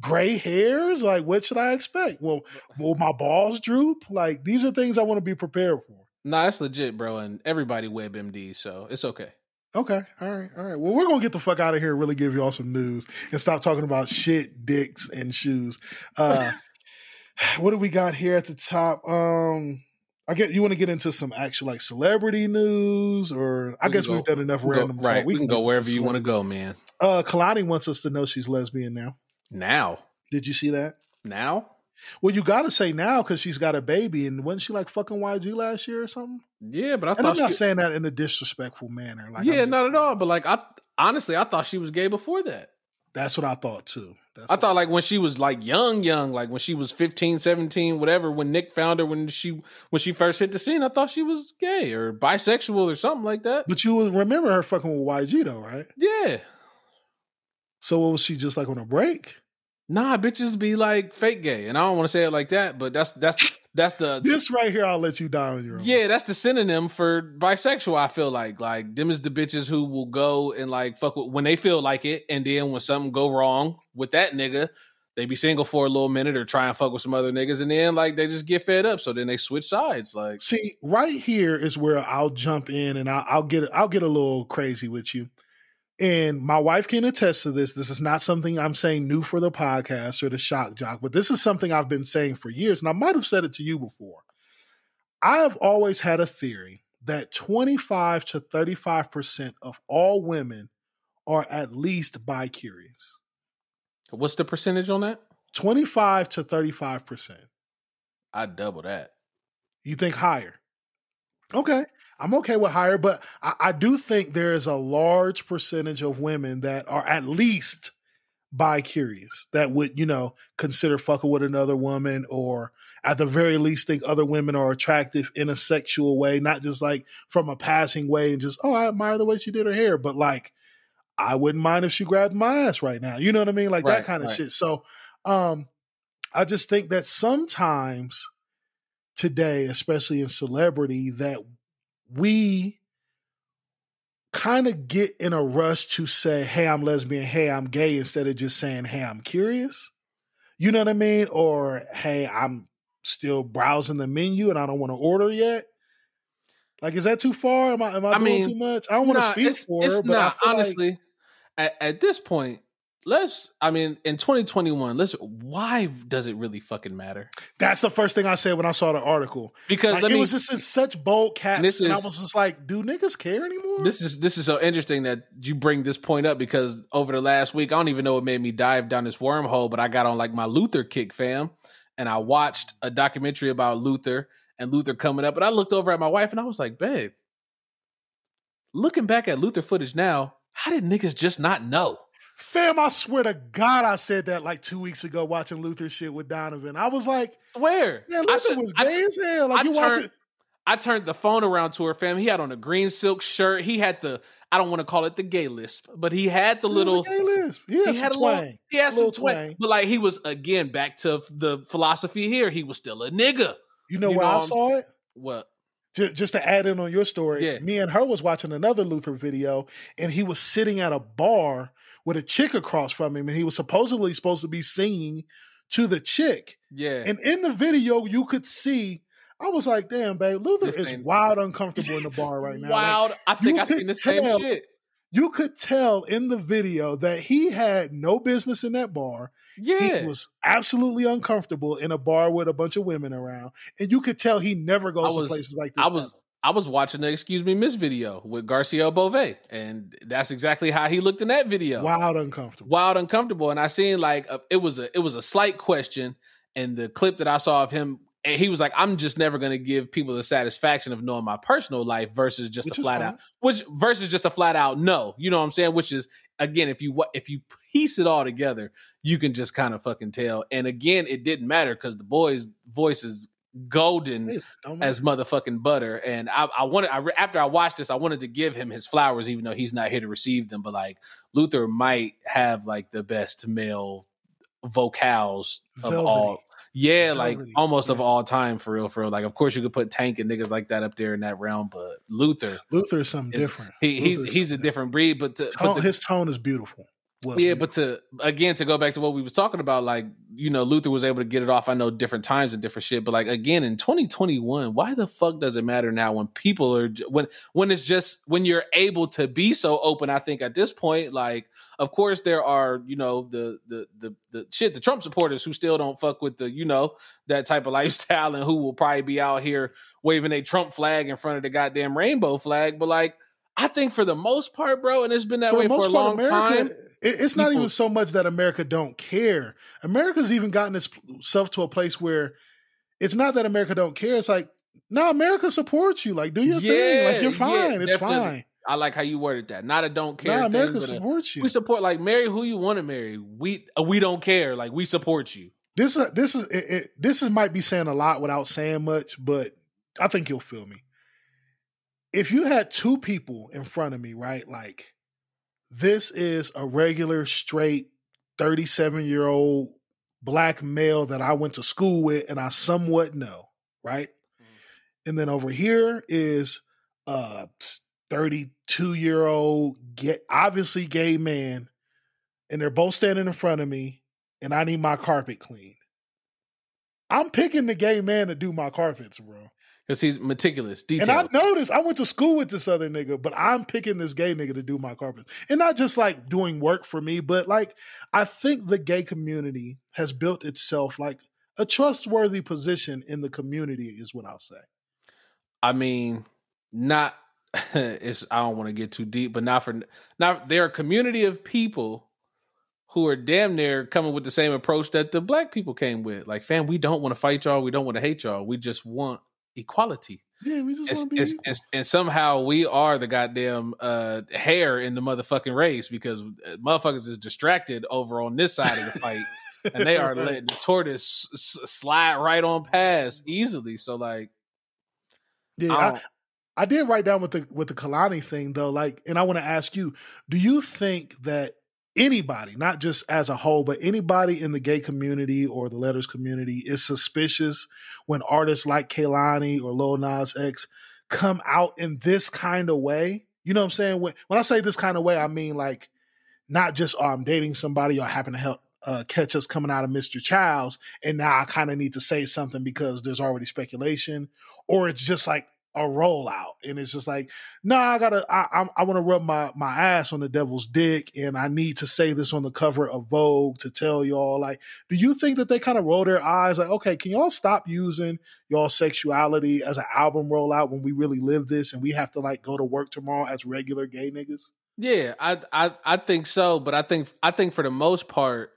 gray hairs? Like, what should I expect? Will will my balls droop? Like, these are things I want to be prepared for. Nah, it's legit, bro, and everybody WebMD, so it's okay. Okay. All right. All right. Well, we're gonna get the fuck out of here and really give y'all some news and stop talking about shit, dicks, and shoes. Uh what do we got here at the top? Um I get you want to get into some actual like celebrity news, or I We guess go- we've done enough we can random go, right. We, can go wherever you want to go, man. Uh Kehlani wants us to know she's lesbian now. Now, Did you see that? now, Well, you gotta say now because she's got a baby, and wasn't she like fucking YG last year or something? yeah, but I And I'm not she, saying that in a disrespectful manner. Like, yeah, just- not at all. But like, I honestly, I thought she was gay before that. That's what I thought too. That's I thought like when she was like young, young, like when she was 15, 17, whatever, when Nick found her when she when she first hit the scene, I thought she was gay or bisexual or something like that. But you remember her fucking with YG though, right? Yeah. So what was she just like on a break? Nah, bitches be like fake gay. And I don't want to say it like that, but that's that's that's the This right here, I'll let you down on your own. Yeah, that's the synonym for bisexual. I feel like like them is the bitches who will go and like fuck with, when they feel like it, and then when something go wrong with that nigga, they be single for a little minute or try and fuck with some other niggas, and then like they just get fed up, so then they switch sides. Like See, right here is where I'll jump in and I'll, I'll get I'll get a little crazy with you. And my wife can attest to this. This is not something I'm saying new for the podcast or the shock jock, but this is something I've been saying for years, and I might have said it to you before. I have always had a theory that 25 to 35 percent of all women are at least bi curious. what's the percentage on that? 25 to 35 percent. I double that. You think higher? Okay. I'm okay with higher, but I, I do think there is a large percentage of women that are at least bi curious that would, you know, consider fucking with another woman or at the very least think other women are attractive in a sexual way, not just like from a passing way and just, oh, I admire the way she did her hair, but like, I wouldn't mind if she grabbed my ass right now. You know what I mean? Like that kind of right. shit. So, um, I just think that sometimes today, especially in celebrity, that we kind of get in a rush to say, hey, I'm lesbian, hey, I'm gay, instead of just saying, hey, I'm curious. You know what I mean? Or, hey, I'm still browsing the menu and I don't want to order yet. Like, is that too far? Am I am I, I doing mean, too much? I don't want to Nah, speak it's- for it's her, but I not, feel like- honestly. at, at this point, let's. I mean, in 2021, let's. Why does it really fucking matter? that's the first thing I said when I saw the article. Because Like, it me. was just in such bold caps, This and I was just like, "Do niggas care anymore?" This is this is so interesting that you bring this point up because over the last week, I don't even know what made me dive down this wormhole, but I got on like my Luther kick, fam, and I watched a documentary about Luther and Luther coming up, and I looked over at my wife and I was like, babe, looking back at Luther footage now, how did niggas just not know? Fam, I swear to God, I said that like two weeks ago watching Luther shit with Donovan. I was like, Where? man, I Luther should- was gay t- as hell. Like I you watch turned- it. I turned the phone around to her, fam. He had on a green silk shirt. He had the I don't want to call it the gay lisp, but he had the a little gay lisp. He had some a twang. little, he had some Little twang. twang. But like he was again back to the philosophy here. He was still a nigga. You know You where know, I saw it? What? Ju- Just to add in on your story, Yeah. me and her was watching another Luther video, and he was sitting at a bar with a chick across from him, and he was supposedly supposed to be singing to the chick. Yeah. And in the video, you could see. I was like, "Damn, babe, Luther This is wild uncomfortable in the bar right now." Like, Wild. I think I seen the same tell- shit. you could tell in the video that he had no business in that bar. Yeah. He was absolutely uncomfortable in a bar with a bunch of women around, and you could tell he never goes was- to places like this. I was I was watching the Excuse Me Miss video with Garcia Bove, and that's exactly how he looked in that video. wild uncomfortable. wild uncomfortable and i seen like a, it was a it was a slight question and the clip that i saw of him and he was like i'm just never going to give people the satisfaction of knowing my personal life versus just Which a flat fine. out which versus just a flat out no you know what i'm saying which is again if you if you piece it all together you can just kind of fucking tell and again it didn't matter because the boy's voice is golden as motherfucking butter. And I, I wanted, I, after I watched this, I wanted to give him his flowers, even though he's not here to receive them. But like Luther might have like the best male vocals of Velvety. all. Yeah, like Velvety, almost of all time for real, for real. Like, of course, you could put Tank and niggas like that up there in that realm, but Luther, Luther is something is- different. he, he's he's a different breed. But to, Tone, but to, his tone is beautiful. Yeah, but to again to go back to what we was talking about, like you know, Luther was able to get it off. I know different times and different shit, but like again in 2021, why the fuck does it matter now when people are when when it's just when you're able to be so open? I think at this point, like of course there are you know the the the the shit the Trump supporters who still don't fuck with the you know that type of lifestyle and who will probably be out here waving a Trump flag in front of the goddamn rainbow flag, but like. I think for the most part, bro, and it's been that For way for most a part, long America, time. it- it's not even so much that America don't care. America's even gotten itself to a place where it's not that America don't care. It's like, no, America supports you. Like, do your thing. Like, you're yeah, fine. it's definitely. fine. I like how you worded that. Not a don't care. No, thing, America a- supports you. we support like marry who you want to marry. We uh, we don't care. Like we support you. This is this is it, it, this is might be saying a lot without saying much, but I think you'll feel me. If you had two people in front of me, right? Like this is a regular straight 37 year old black male that I went to school with and I somewhat know, right? Mm-hmm. And then over here is a 32 year old get obviously gay man and they're both standing in front of me and I need my carpet cleaned. I'm picking the gay man to do my carpets, bro. Because he's meticulous, And I noticed I went to school with this other nigga, but I'm picking this gay nigga to do my carpets. And not just like doing work for me, but like I think the gay community has built itself like a trustworthy position in the community, is what I'll say. I mean, not. it's I don't want to get too deep, but not for not. They're a community of people who are damn near coming with the same approach that the black people came with. Like, fam, we don't want to fight y'all. We don't want to hate y'all. We just want equality. Yeah, we just It's- want to be it's- equal. it's- and somehow we are the goddamn uh, hare in the motherfucking race because uh, motherfuckers is distracted over on this side of the fight, and they are letting the tortoise s- slide right on past easily. So like, Yeah, I I, I did write down with the with the Kehlani thing though, like, and I want to ask you: Do you think that anybody, not just as a whole, but anybody in the gay community or the letters community, is suspicious when artists like Kehlani or Lil Nas X come out in this kind of way? You know what I'm saying? When when I say this kind of way, I mean like not just oh, I'm dating somebody or happen to help uh, catch us coming out of Mr. Childs, and now I kind of need to say something because there's already speculation, or it's just like a rollout, and it's just like, no, nah, I gotta, I, I'm- I, want to rub my my ass on the devil's dick, and I need to say this on the cover of Vogue to tell y'all. Like, do you think that they kind of roll their eyes, like, okay, can y'all stop using y'all sexuality as an album rollout when we really live this, and we have to like go to work tomorrow as regular gay niggas? yeah, I I I think so, but I think I think for the most part.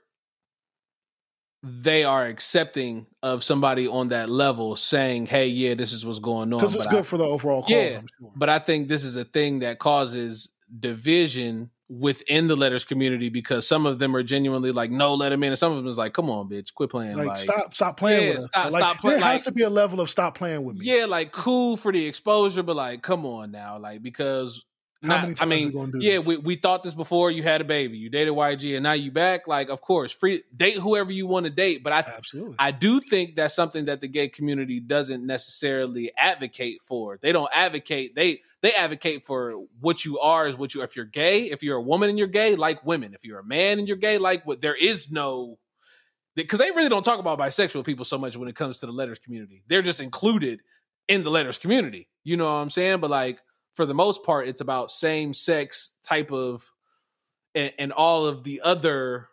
They are accepting of somebody on that level saying, "Hey, yeah, this is what's going on." Because it's good I- for the overall cause. Yeah, I'm sure. But I think this is a thing that causes division within the letters community because some of them are genuinely like, no, let him in. And some of them is like, come on, bitch, quit playing. Like, Like, stop, stop playing Yeah, with us. stop- like, stop play- there has to be a level of stop playing with me. yeah, like cool for the exposure, but like, come on now. Like, because not- many I mean, we gonna do yeah, this? we, we thought this before. You had a baby, you dated YG, and now you back. Like, of course, free date whoever you want to date. But I Absolutely. I do think that's something that the gay community doesn't necessarily advocate for. They don't advocate. They they advocate for what you are is what you. If you're gay, if you're a woman and you're gay, like women. If you're a man and you're gay, like what. There is no because they really don't talk about bisexual people so much when it comes to the letters community. They're just included in the letters community. You know what I'm saying? But like for the most part, it's about same sex type of and, and all of the other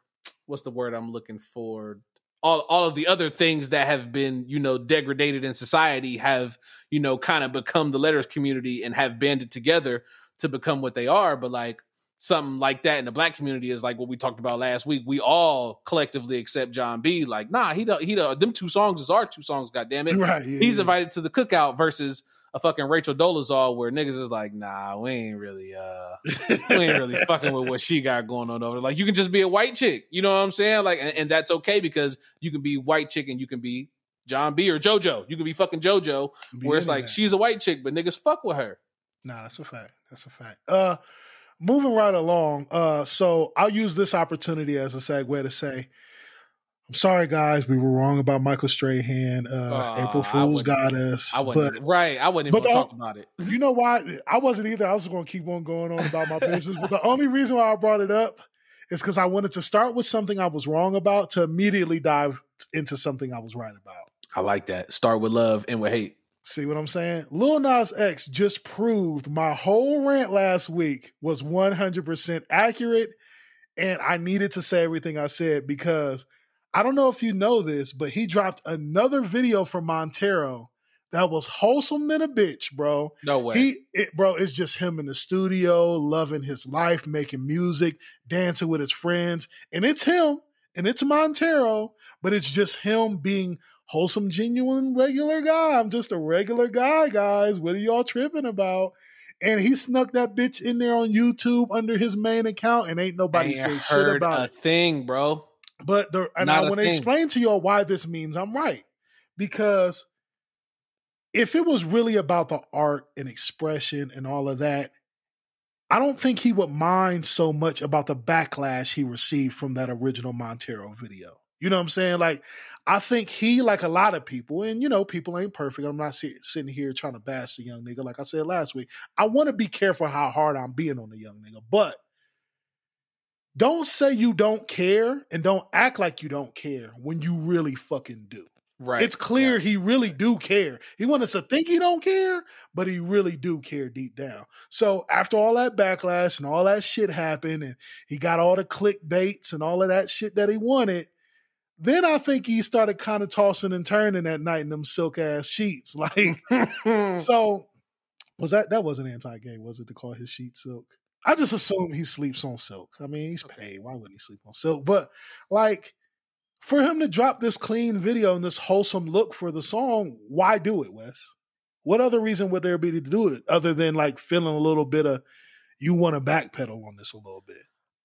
what's the word I'm looking for? All all of the other things that have been, you know, degraded in society have, you know, kind of become the letters community and have banded together to become what they are. But like something like that in the black community is like what we talked about last week. We all collectively accept Jon B. Like, nah, he don't he don't them two songs is our two songs, God damn it. Right, yeah, He's yeah. invited to the cookout versus a fucking Rachel Dolezal where niggas is like, nah, we ain't really uh we ain't really fucking with what she got going on over there. Like you can just be a white chick, you know what I'm saying? Like and, and that's okay because you can be white chick and you can be Jon B or JoJo. You can be fucking JoJo, Be where it's like that. she's a white chick, but niggas fuck with her. Nah, that's a fact. That's a fact. Uh moving right along. Uh so I'll use this opportunity as a segue to say I'm sorry guys, we were wrong about Michael Strahan. Uh Aw, April I Fools wouldn't- got us. I wasn't but right. I wasn't even but gonna the- talk about it. you know why? I wasn't either. I was going to keep on going on about my business. But the only reason why I brought it up is because I wanted to start with something I was wrong about to immediately dive into something I was right about. I like that. Start with love and with hate. See what I'm saying? Lil Nas X just proved my whole rant last week was 100% accurate. And I needed to say everything I said because I don't know if you know this, but he dropped another video from Montero that was wholesome than a bitch, bro. No way. He, it, bro, it's just him in the studio, loving his life, making music, dancing with his friends, and it's him, and it's Montero, but it's just him being wholesome, genuine, regular guy. I'm just a regular guy, guys. What are y'all tripping about? And he snuck that bitch in there on YouTube under his main account, and ain't nobody Ain't say shit about a it. thing, bro. But the and Not I want to explain to y'all why this means I'm right. Because if it was really about the art and expression and all of that, I don't think he would mind so much about the backlash he received from that original Montero video. You know what I'm saying? Like, I think he, like a lot of people, and you know, people ain't perfect. I'm not sit- sitting here trying to bash the young nigga. Like I said last week, I want to be careful how hard I'm being on the young nigga, but don't say you don't care and don't act like you don't care when you really fucking do. Right. It's clear he really do care. He wants us to think he don't care, but he really do care deep down. So after all that backlash and all that shit happened, and he got all the clickbaits and all of that shit that he wanted, then I think he started kind of tossing and turning that night in them silk ass sheets. Like, so was that that wasn't anti-gay, was it to call his sheet silk? I just assume he sleeps on silk. I mean, he's paid. Why wouldn't he sleep on silk? But like for him to drop this clean video and this wholesome look for the song, why do it, Wes? What other reason would there be to do it other than like feeling a little bit of you want to backpedal on this a little bit?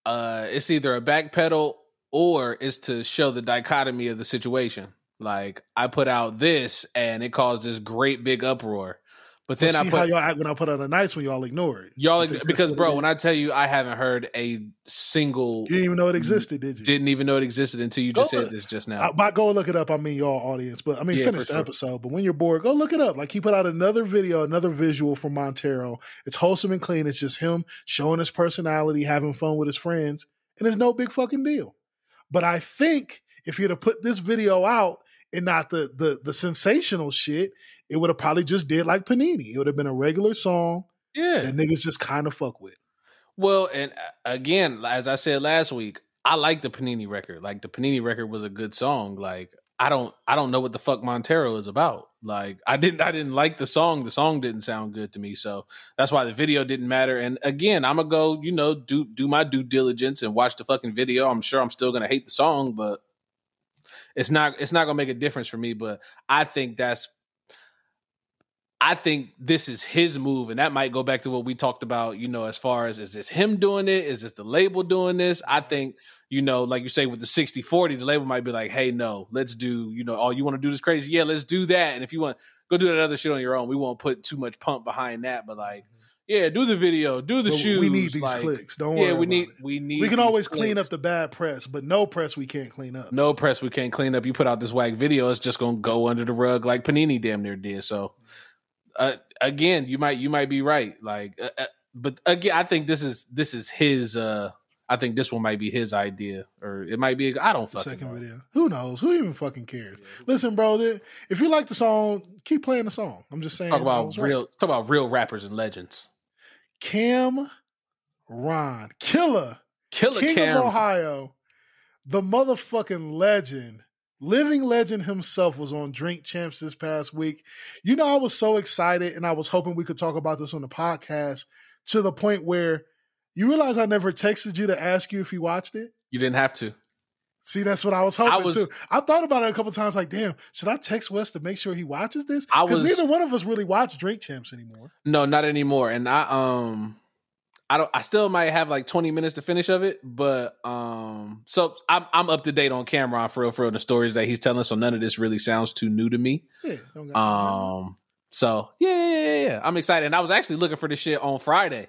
uh, it's either a back pedal or is to show the dichotomy of the situation. Like I put out this and it caused this great big uproar, but then But I put how y'all act when I put on the nights when y'all ignore it. y'all because bro, when I tell you I haven't heard a single, you didn't even know it existed, did you? didn't even know it existed until you just Go- said this just now. I, by go look it up, I mean y'all audience, but I mean Yeah, finish the sure. episode. But when you're bored, go look it up. Like he put out another video, another visual from Montero. It's wholesome and clean. It's just him showing his personality, having fun with his friends, and it's no big fucking deal. But I think if you'd have put this video out and not the the the sensational shit, it would have probably just did like Panini. It would have been a regular song yeah, that niggas just kind of fuck with. Well, and uh, again, as I said last week, I like the Panini record. Like the Panini record was a good song. Like I don't I don't know what the fuck Montero is about. Like I didn't I didn't like the song. The song didn't sound good to me. So that's why the video didn't matter. And again, I'm gonna go, you know, do do my due diligence and watch the fucking video. I'm sure I'm still gonna hate the song, but it's not it's not gonna make a difference for me. But I think that's I think this is his move, and that might go back to what we talked about, you know, as far as is this him doing it? Is this the label doing this? I think, you know, like you say with the 60 40, the label might be like, hey, no, let's do, you know, oh, you want to do this crazy? Yeah, let's do that. And if you want, go do that other shit on your own. We won't put too much pump behind that, but like, mm-hmm. yeah, do the video, do the But shoes. we need these like, clicks. Don't yeah, worry. we about need, it. we need, We can these always clean up the bad press, but no press we can't clean up. No press we can't clean up. You put out this whack video, it's just gonna go under the rug like Panini damn near did. So, mm-hmm. Uh, again, you might you might be right. Like, uh, uh, but again, I think this is this is his. uh I think this one might be his idea, or it might be. I don't the fucking second know. video. Who knows? Who even fucking cares? Listen, bro, th- if you like the song, keep playing the song. I'm just saying. Talk about was right. real. Talk about real rappers and legends. Cam Ron, killer, Killer king Cam. of Ohio, the motherfucking legend, living legend himself was on Drink Champs this past week. You know, I was so excited and I was hoping we could talk about this on the podcast to the point where you realize I never texted you to ask you if you watched it. You didn't have to. See, that's what I was hoping I was- too. I thought about it a couple times, like, damn, should I text Wes to make sure he watches this? Because neither one of us really watch Drink Champs anymore. No, not anymore. And I um I don't. I still might have like 20 minutes to finish of it, but um, so I'm I'm up to date on Cam'ron for real, for real, the stories that he's telling. So none of this really sounds too new to me. Yeah, don't Um, so yeah, yeah, yeah, yeah. I'm excited. And I was actually looking for this shit on Friday.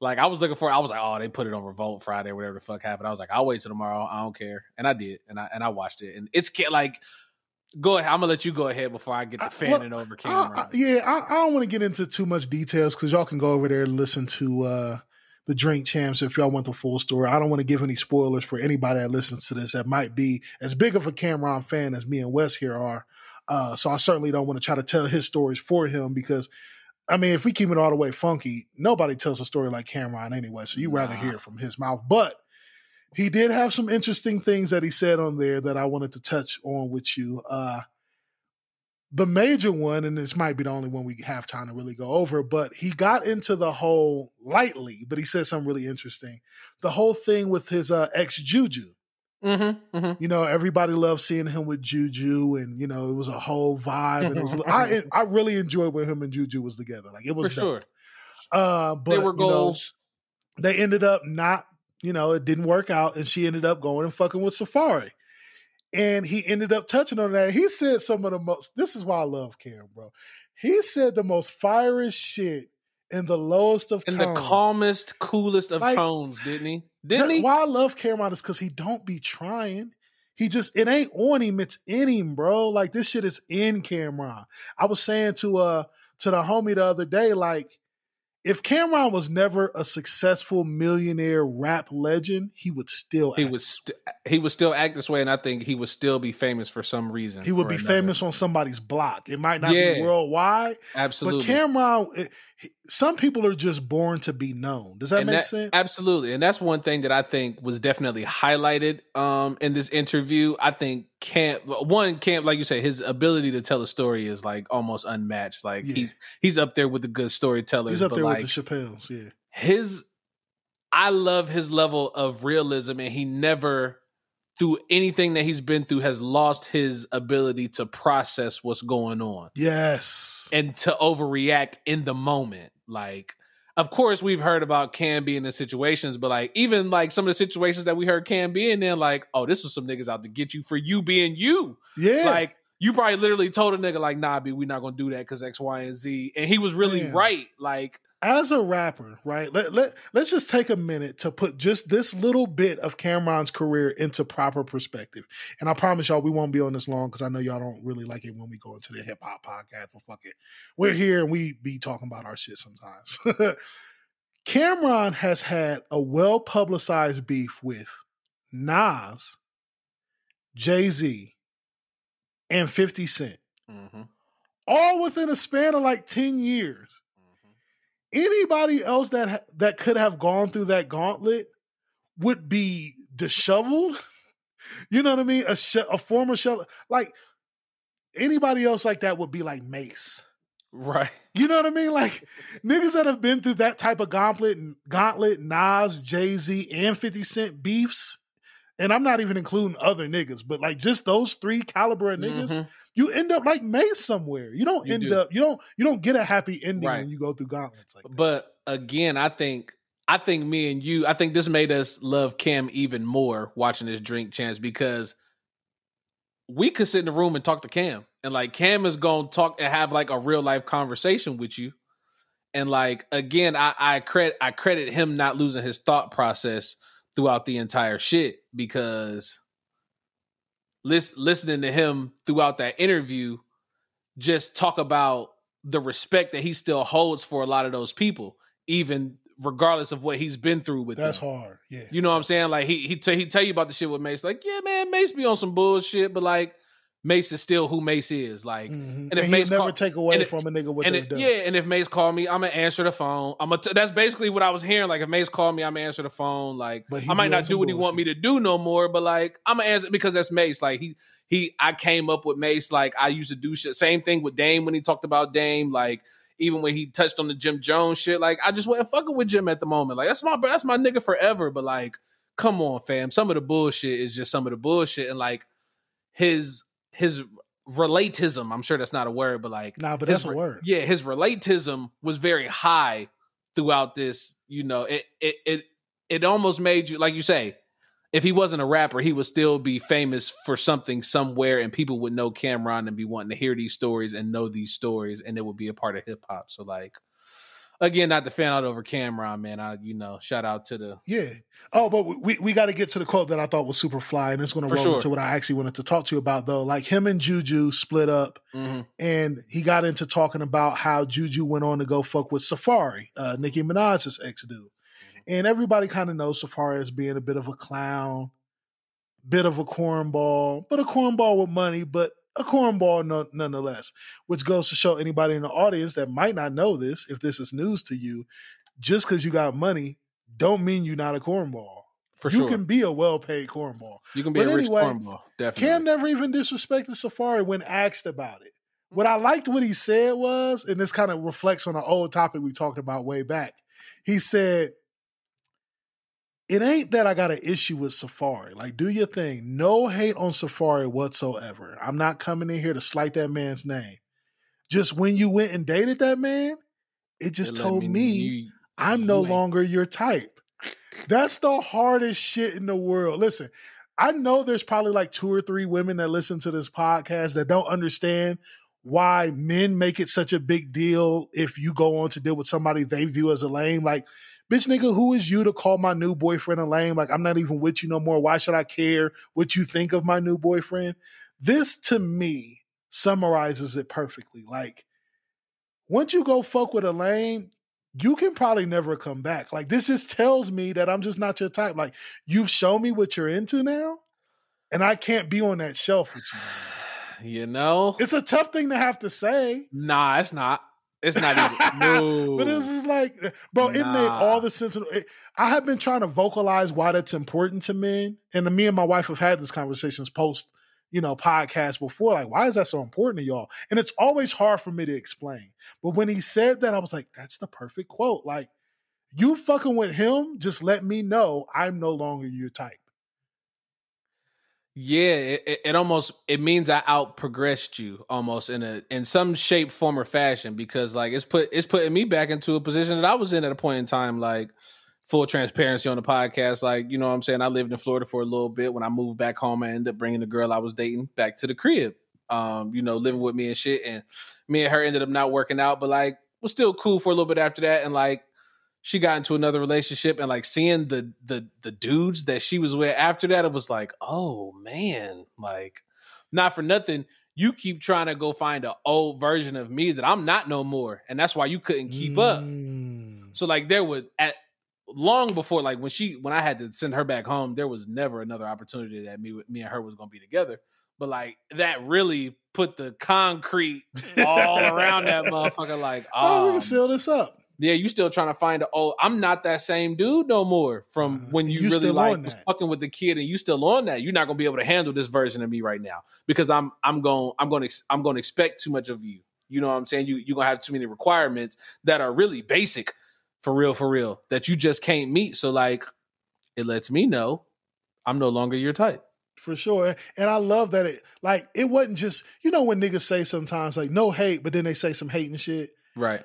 Like I was looking for, I was like, oh, they put it on Revolt Friday, whatever the fuck happened. I was like, I'll wait till tomorrow. I don't care, and I did, and I and I watched it, and it's like, go ahead. I'm gonna let you go ahead before I get the fanning well, over I- Cam'ron. I- yeah, I, I don't want to get into too much details because y'all can go over there and listen to uh, the Drink Champs if y'all want the full story. I don't want to give any spoilers for anybody that listens to this that might be as big of a Cam'ron fan as me and Wes here are. Uh, so I certainly don't want to try to tell his stories for him because, I mean, if we keep it all the way funky, nobody tells a story like Cam'ron anyway. So you'd rather hear it from his mouth. But he did have some interesting things that he said on there that I wanted to touch on with you. Uh, the major one, and this might be the only one we have time to really go over, but he got into the whole lightly, but he said something really interesting. The whole thing with his uh, ex Juju. mm-hmm, mm-hmm. You know, everybody loved seeing him with Juju, and you know, it was a whole vibe. And it was, I I really enjoyed when him and Juju was together. Like it was For dope. sure, Uh, but they were you know, goals. they ended up not, you know, it didn't work out, and she ended up going and fucking with Safaree. And he ended up touching on that. He said some of the most. This is why I love Cam, bro. He said the most fiery shit in the lowest of in tones. the calmest, coolest of Like, tones, didn't he? Didn't That- he? Why I love Cam'ron is because he don't be trying. He just it ain't on him, it's in him, bro. Like this shit is in Cam'ron. I was saying to uh to the homie the other day, like if Cam'ron was never a successful millionaire rap legend, he would still He act. was st- he would still act this way, and I think he would still be famous for some reason. he would be another. famous on somebody's block. It might not be worldwide, Absolutely. but Cam'ron, some people are just born to be known. Does that And make that- sense? Absolutely. And that's one thing that I think was definitely highlighted um, in this interview. I think Camp one Camp, like you say, his ability to tell a story is like almost unmatched. Like Yeah. he's he's up there with the good storytellers. He's up there like with the Chappelles, yeah. his I love his level of realism and he never through anything that he's been through has lost his ability to process what's going on Yes. and to overreact in the moment. Like, of course, we've heard about Cam being in situations, but like, even like some of the situations that we heard Cam being in, then like, oh, this was some niggas out to get you for you being you. Yeah. Like, you probably literally told a nigga, like, nah, B, we're not gonna do that because X, Y, and Z. And he was really Man. right. Like, as a rapper, right? Let, let, let's just take a minute to put just this little bit of Cam'ron's career into proper perspective. And I promise y'all, we won't be on this long because I know y'all don't really like it when we go into the hip hop podcast. But fuck it. We're here and we be talking about our shit sometimes. Cam'ron has had a well publicized beef with Nas, Jay Z, and 50 Cent, mhm, all within a span of like 10 years anybody else that ha- that could have gone through that gauntlet would be disheveled. You know what I mean? A sh- a former shell like anybody else like that would be like Mase. right. You know what I mean? Like niggas that have been through that type of gauntlet, gauntlet, Nas, Jay Z, and Fifty Cent beefs, and I'm not even including other niggas, but like just those three caliber of niggas, Mhm. You end up like Mase somewhere. You don't You end do. up you don't you don't get a happy ending Right. when you go through gauntlets like that. But again, I think I think me and you, I think this made us love Cam even more watching this Drink Champs because we could sit in the room and talk to Cam. And like Cam is gonna talk and have like a real life conversation with you. And like again, I, I credit I credit him not losing his thought process throughout the entire shit because lis- listening to him throughout that interview just talk about the respect that he still holds for a lot of those people, even regardless of what he's been through with That's them. hard. Yeah. You know what I'm saying? Like he he t- he tell you about the shit with Mase. Like, yeah, man, Mase be on some bullshit, but like Mase is still who Mase is. Like, Mhm. and And, if he'll Mase never call- take away and it- from a nigga what and they've it, done. yeah, and if Mase called me, I'm gonna answer the phone. I'm gonna. T- that's basically what I was hearing. Like if Mase called me, I'm gonna answer the phone. Like I might not do what he want me to do no more, but like I'm gonna answer because that's Mase. Like he he, I came up with Mase. Like I used to do shit. Same thing with Dame when he talked about Dame. Like even when he touched on the Jim Jones shit. Like I just wasn't fucking with Jim at the moment. Like that's my that's my nigga forever. But like, come on, fam. Some of the bullshit is just some of the bullshit, and like his his relatism. I'm sure that's not a word, but like Nah, but his that's a word. Yeah, his relatism was very high throughout this. You know, it it it it almost made you like you say. If he wasn't a rapper, he would still be famous for something somewhere, and people would know Cam'ron and be wanting to hear these stories and know these stories, and it would be a part of hip hop. So, like, again, not the fan out over Cam'ron, man. I, you know, shout out to the Yeah. Oh, but we, we got to get to the quote that I thought was super fly, and it's going to roll sure. into what I actually wanted to talk to you about, though. Like him and Juju split up, Mhm. and he got into talking about how Juju went on to go fuck with Safaree, uh, Nicki Minaj's ex dude. And everybody kind of knows Safaree as being a bit of a clown, bit of a cornball, but a cornball with money, but a cornball no, nonetheless. Which goes to show anybody in the audience that might not know this, if this is news to you, just because you got money, don't mean you're not a cornball. for sure. you sure. can be a well-paid cornball. you can be but a rich cornball, definitely. Cam never even disrespected Safaree when asked about it. What mm-hmm. I liked what he said was, and this kind of reflects on an old topic we talked about way back. He said, It ain't that I got an issue with Safaree. Like, do your thing. No hate on Safaree whatsoever. I'm not coming in here to slight that man's name. Just when you went and dated that man, it just It told me, you- I'm you no ain't- longer your type. That's the hardest shit in the world. Listen, I know there's probably like two or three women that listen to this podcast that don't understand why men make it such a big deal if you go on to deal with somebody they view as a lame. Like, bitch, nigga, who is you to call my new boyfriend a lame? Like, I'm not even with you no more. Why should I care what you think of my new boyfriend? This to me summarizes it perfectly. Like, once you go fuck with a lame, you can probably never come back. Like this just tells me that I'm just not your type. Like you've shown me what you're into now, and I can't be on that shelf with you. You know, It's a tough thing to have to say. nah, it's not. It's not even. no, But this is like, bro, it made all the sense. It, I have been trying to vocalize why that's important to men, and me and my wife have had these conversations post, you know, podcast before. Like, why is that so important to y'all? And it's always hard for me to explain. But when he said that, I was like, that's the perfect quote. Like, you fucking with him, just let me know I'm no longer your type. Yeah, it, it, almost it means I out progressed you almost in a in some shape, form, or fashion because like it's put it's putting me back into a position that I was in at a point in time. Like full transparency on the podcast, like you know what I'm saying. I lived in Florida for a little bit. When I moved back home, I ended up bringing the girl I was dating back to the crib. Um, you know, living with me and shit, and me and her ended up not working out, but like was still cool for a little bit after that, and like she got into another relationship and like seeing the the the dudes that she was with after that it was like oh man like not for nothing you keep trying to go find an old version of me that i'm not no more and that's why you couldn't keep up Mm. so like there would at long before like when she when i had to send her back home there was never another opportunity that me me and her was gonna be together but like that really put the concrete all around that motherfucker like Oh, we oh can seal this up. Yeah, you still trying to find a oh, I'm not that same dude no more from Uh, when you, you really like was fucking with the kid and you still on that. You're not gonna be able to handle this version of me right now because I'm I'm going I'm going to I'm going to expect too much of you. You know what I'm saying? You you're gonna have too many requirements that are really basic for real for real that you just can't meet. So like, it lets me know I'm no longer your type. For sure. And I love that it like it wasn't just, you know, when niggas say sometimes like no hate, but then they say some hating shit. Right.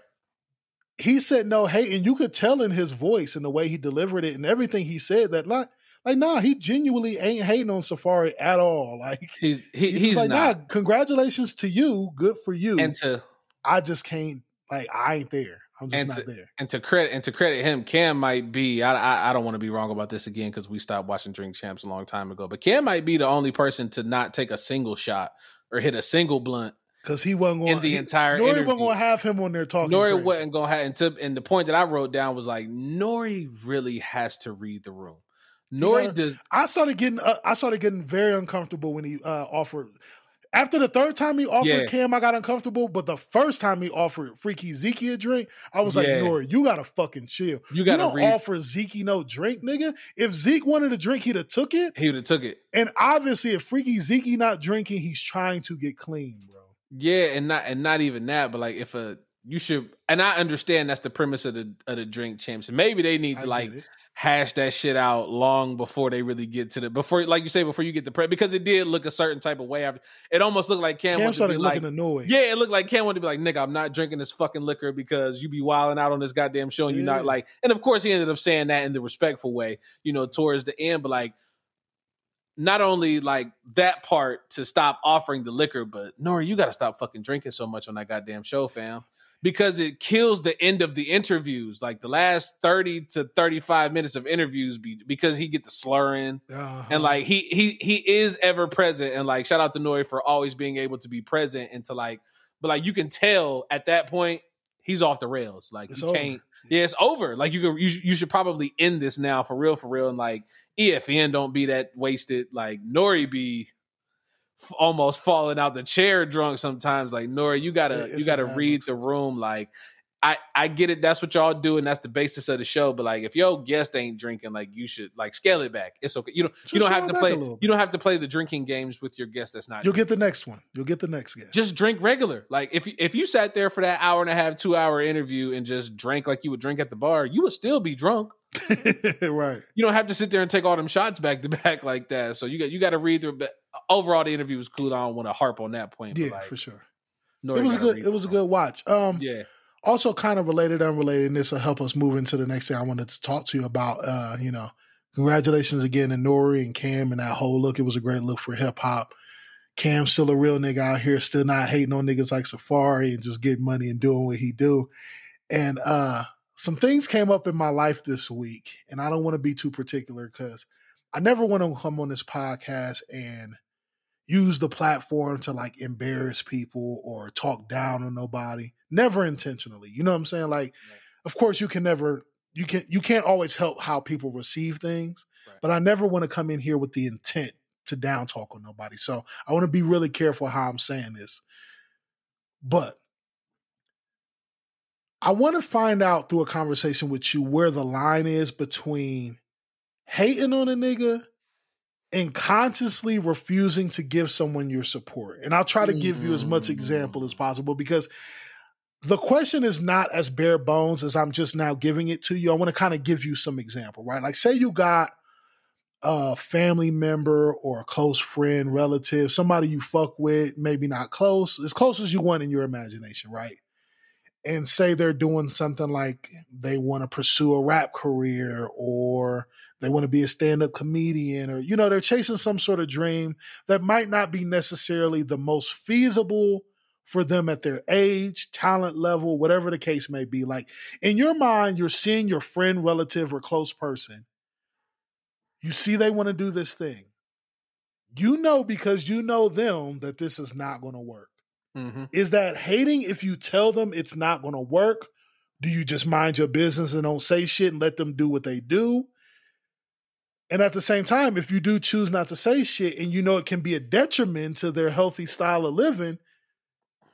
He said no hate, and you could tell in his voice and the way he delivered it and everything he said that like like nah, he genuinely ain't hating on Safaree at all. Like He's he, he's, he's like, not. nah, congratulations to you. Good for you. and to I just can't like I ain't there. I'm just not to, there. and to credit and to credit him, Cam might be. I I, I don't want to be wrong about this again because we stopped watching Drink Champs a long time ago. But Cam might be the only person to not take a single shot or hit a single blunt. Because he wasn't going In the he, entire Nori interview. wasn't gonna have him on there talking. Nori crazy. wasn't gonna have. And, to, and the point that I wrote down was like Nori really has to read the room. Nori gotta- does. I started getting uh, I started getting very uncomfortable when he uh, offered. After the third time he offered Yeah. Cam, I got uncomfortable. But the first time he offered Freaky Zeke a drink, I was like, Yeah. Nori, you gotta fucking chill. You gotta don't read- offer Zeke no drink, nigga. If Zeke wanted a drink, he'd have took it. He would have took it. And obviously, if Freaky Zeke not drinking, he's trying to get clean, bro. Yeah, and not and not even that, but like if a you should, and I understand that's the premise of the of the drink champs. Maybe they need to get like hash that shit out long before they really get to the before, like you say, before you get the prep because it did look a certain type of way. After it almost looked like Cam, Cam wanted to started be looking like, annoyed. yeah, it looked like Cam wanted to be like, nigga, I'm not drinking this fucking liquor because you be wilding out on this goddamn show and you're not like, and of course he ended up saying that in the respectful way, you know, towards the end, but like. Not only like that part to stop offering the liquor, but Nori, you got to stop fucking drinking so much on that goddamn show, fam. Because it kills the end of the interviews. Like the last 30 to 35 minutes of interviews be, because he get the slurring. Uh-huh. and like he he he is ever present. And like shout out to Nori for always being able to be present and to like but like you can tell at that point he's off the rails. Like It's you over. can't yeah it's over. Like you could you, you should probably end this now for real for real. And like EFN don't be that wasted. Like Nori be f- almost falling out the chair drunk sometimes. Like Nori you gotta It- you gotta read the room. Like I, I get it. That's what y'all do, and that's the basis of the show. But like, if your guest ain't drinking, like you should like scale it back. It's okay. You don't Just you don't have to play. You don't have to play the drinking games with your guest. That's not. You'll drinking. get the next one. You'll get the next guest. just drink regular. Like if you- if you sat there for that hour and a half, two hour interview and just drank like you would drink at the bar, you would still be drunk. right. You don't have to sit there and take all them shots back to back like that. So you got you got to read through. But overall, the interview was cool. I don't want to harp on that point. Yeah, but like, for sure. Nori it was a good. It was a good watch. Um, Yeah. Also kind of related, unrelated, and this will help us move into the next thing I wanted to talk to you about. Uh, you know, congratulations again to Nori and Cam and that whole look. It was a great look for hip hop. Cam's still a real nigga out here, still not hating on niggas like Safaree and just getting money and doing what he do. And uh some things came up in my life this week, and I don't want to be too particular because I never want to come on this podcast and use the platform to like embarrass people or talk down on nobody. Never intentionally. You know what I'm saying? Like, of course, you can never you can you can't always help how people receive things, Right. but I never want to come in here with the intent to down talk on nobody. So I want to be really careful how I'm saying this. But I want to find out through a conversation with you where the line is between hating on a nigga and consciously refusing to give someone your support. And I'll try to give you as much mm. example as possible because the question is not as bare bones as I'm just now giving it to you. I want to kind of give you some example, right? Like say you got a family member or a close friend, relative, somebody you fuck with, maybe not close, as close as you want in your imagination, right? And say they're doing something like they want to pursue a rap career or they want to be a stand-up comedian or you know they're chasing some sort of dream that might not be necessarily the most feasible for them at their age talent level whatever the case may be. Like in your mind you're seeing your friend relative or close person. You see they want to do this thing. You know because you know them that this is not going to work. Mhm. is that hating if you tell them it's not going to work? Do you just mind your business and don't say shit and let them do what they do? And at the same time, if you do choose not to say shit and you know it can be a detriment to their healthy style of living,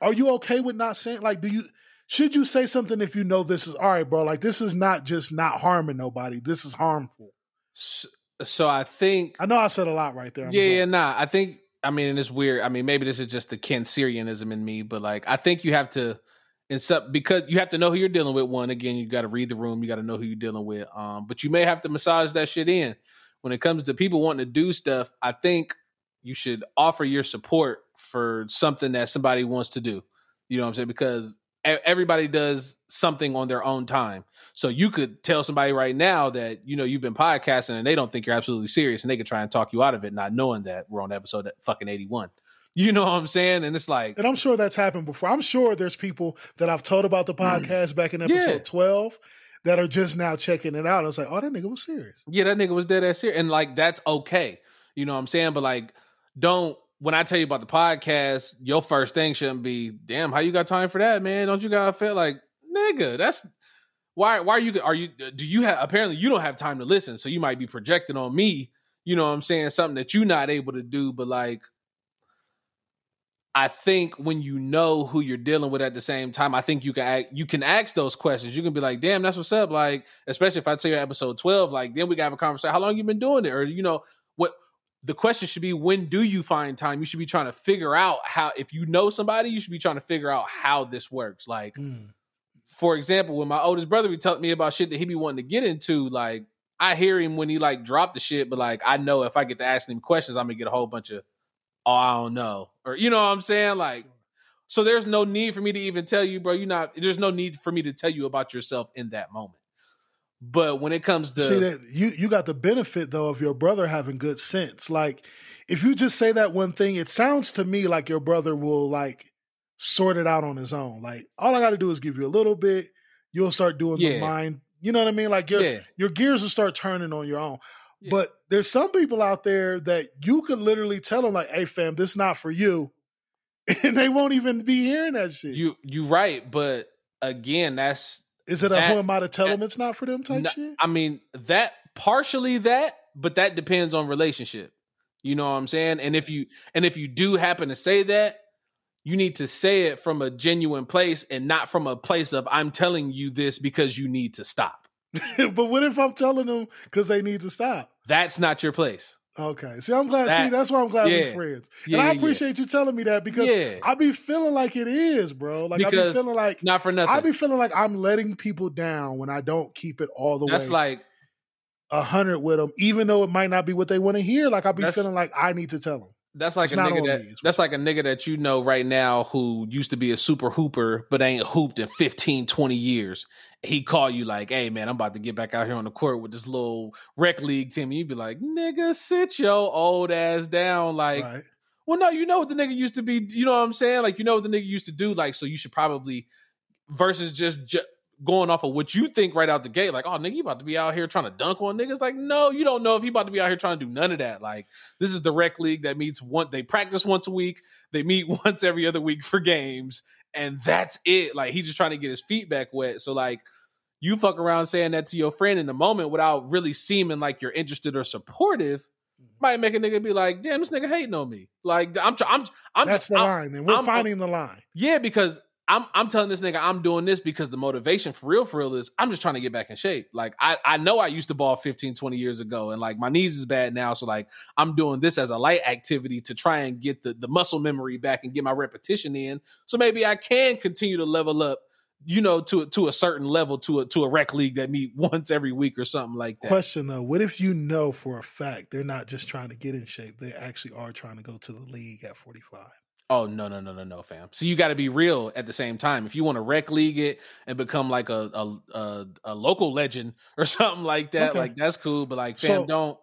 are you okay with not saying like do you should you say something if you know this is all right, bro? Like this is not just not harming nobody. This is harmful. So, so I think I know I said a lot right there. I'm yeah, sorry. yeah, nah. I think I mean, and it's weird. I mean, maybe this is just the Cancerianism in me, but like, I think you have to, in some because you have to know who you're dealing with. One, again, you got to read the room. You got to know who you're dealing with. Um, but you may have to massage that shit in when it comes to people wanting to do stuff. I think you should offer your support for something that somebody wants to do. You know what I'm saying? Because everybody does something on their own time. So you could tell somebody right now that you know you've been podcasting and they don't think you're absolutely serious, and they could try and talk you out of it, not knowing that we're on episode fucking 81. You know what I'm saying? And it's like, And I'm sure that's happened before. I'm sure there's people that I've told about the podcast back in episode Mm. Yeah. 12 that are just now checking it out. I was like, oh, that nigga was serious. yeah, that nigga was dead ass serious, and like that's okay. You know what I'm saying? But like, don't when I tell you about the podcast, your first thing shouldn't be, damn, how you got time for that, man? Don't you gotta feel like, nigga, that's why why are you are you do you have apparently you don't have time to listen, so you might be projecting on me, you know what I'm saying, something that you're not able to do, but like I think when you know who you're dealing with at the same time, I think you can act, you can ask those questions. You can be like, "Damn, that's what's up." Like, especially if I tell you episode twelve, like then we got a conversation. How long you been doing it, or you know what? The question should be, when do you find time? You should be trying to figure out how. If you know somebody, you should be trying to figure out how this works. Like, Mm. for example, when my oldest brother be telling me about shit that he be wanting to get into, like I hear him when he like drop the shit, but like I know if I get to asking him questions, I'm gonna get a whole bunch of oh I don't know or you know what I'm saying like. So there's no need for me to even tell you, bro. you're not. There's no need for me to tell you about yourself in that moment. But when it comes to See that you you got the benefit though of your brother having good sense. Like if you just say that one thing, it sounds to me like your brother will like sort it out on his own. Like all I got to do is give you a little bit, you'll start doing the Yeah. mind. You know what I mean? Like your Yeah. your gears will start turning on your own. Yeah. But there's some people out there that you could literally tell them like, "Hey, fam, this not for you," and they won't even be hearing that shit. you you right, but again, that's Is it a that- who am I to tell that- them it's not for them type No, shit? I mean that partially that, but that depends on relationship. You know what I'm saying? And if you and if you do happen to say that, you need to say it from a genuine place and not from a place of I'm telling you this because you need to stop. but what if I'm telling them because they need to stop? That's not your place. Okay. See, I'm glad. see, that's why I'm glad yeah. we're friends. Yeah, and I yeah, yeah. appreciate you telling me that because Yeah. I be feeling like it is, bro. Like I be feeling like Not for nothing. I be feeling like I'm letting people down when I don't keep it all the That's way That's like a hundred with them, even though it might not be what they want to hear. Like I be feeling like I need to tell them. That's like It's a nigga that me, that's like a nigga that you know right now who used to be a super hooper but ain't hooped in 15 20 years. He call you like, "Hey man, I'm about to get back out here on the court with this little rec league team." And you be like, "Nigga, sit your old ass down." Like, right. well no, you know what the nigga used to be, you know what I'm saying? Like you know what the nigga used to do like so you should probably versus just ju- going off of what you think right out the gate like, "Oh, nigga, you about to be out here trying to dunk on niggas." Like, no, you don't know if he about to be out here trying to do none of that. Like this is the rec league that meets one. They practice once a week. They meet once every other week for games, and that's it. Like he's just trying to get his feet back wet. So like, you fuck around saying that to your friend in the moment without really seeming like you're interested or supportive, mm-hmm. might make a nigga be like, "Damn, this nigga hating on me." Like I'm, tr- I'm, I'm. That's the I'm- line. Then we're I'm- finding the line. yeah, because I'm I'm telling this nigga I'm doing this because the motivation for real for real is I'm just trying to get back in shape. Like I I know I used to ball 15 20 years ago and like my knees is bad now so like I'm doing this as a light activity to try and get the the muscle memory back and get my repetition in so maybe I can continue to level up you know to to a certain level to a to a rec league that meet once every week or something like that. Question though, what if you know for a fact they're not just trying to get in shape; they actually are trying to go to the league at 45? Oh no no no no no fam. So you got to be real at the same time. If you want to rec league it and become like a a a, a local legend or something like that, Okay. like that's cool. But like fam, So- don't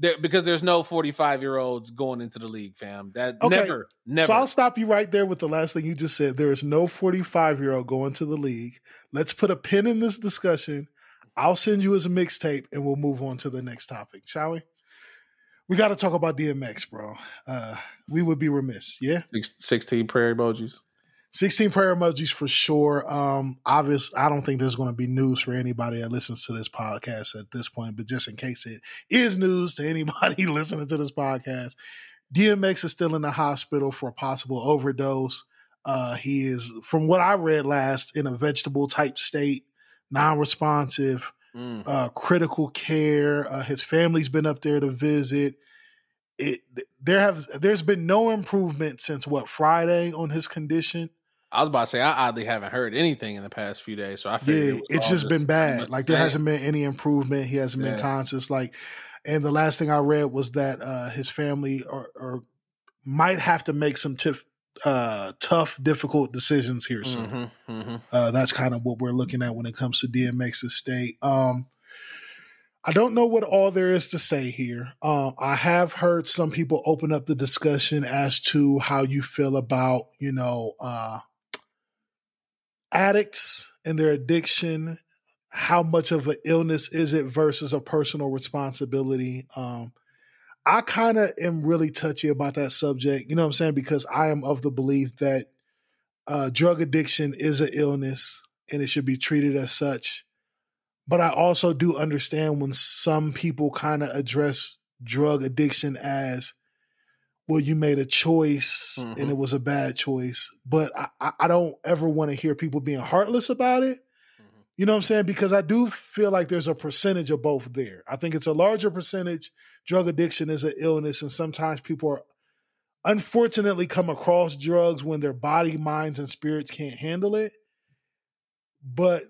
there because there's no 45 year olds going into the league, fam. That Okay. never never. So I'll stop you right there with the last thing you just said. There is no 45 year old going to the league. Let's put a pin in this discussion. I'll send you as a mixtape and we'll move on to the next topic, shall we? We got to talk about DMX, bro. Uh, we would be remiss, yeah? 16 prayer emojis. 16 prayer emojis for sure. Um, obvious, I don't think there's going to be news for anybody that listens to this podcast at this point, but just in case it is news to anybody listening to this podcast, DMX is still in the hospital for a possible overdose. Uh, he is, from what I read last, in a vegetable type state, non responsive, Mm. uh, critical care. Uh, his family's been up there to visit. It there have there's been no improvement since what Friday on his condition. I was about to say I oddly haven't heard anything in the past few days, so I Yeah, it it's just been bad. Like there hasn't been any improvement. He hasn't been conscious. Like, and the last thing I read was that uh, his family or, or might have to make some tif- uh, tough, difficult decisions here soon. Mhm, mhm. Uh, that's kind of what we're looking at when it comes to DMX's state. Um, I don't know what all there is to say here. Um, I have heard some people open up the discussion as to how you feel about, you know, uh, addicts and their addiction. How much of an illness is it versus a personal responsibility? Um, I kind of am really touchy about that subject. You know what I'm saying? Because I am of the belief that uh, drug addiction is an illness and it should be treated as such. But I also do understand when some people kind of address drug addiction as, well, you made a choice and Mhm. it was a bad choice. But I, I- I don't ever want to hear people being heartless about it. You know what I'm saying? Because I do feel like there's a percentage of both there. I think it's a larger percentage. Drug addiction is an illness, and sometimes people are unfortunately come across drugs when their body, minds, and spirits can't handle it. but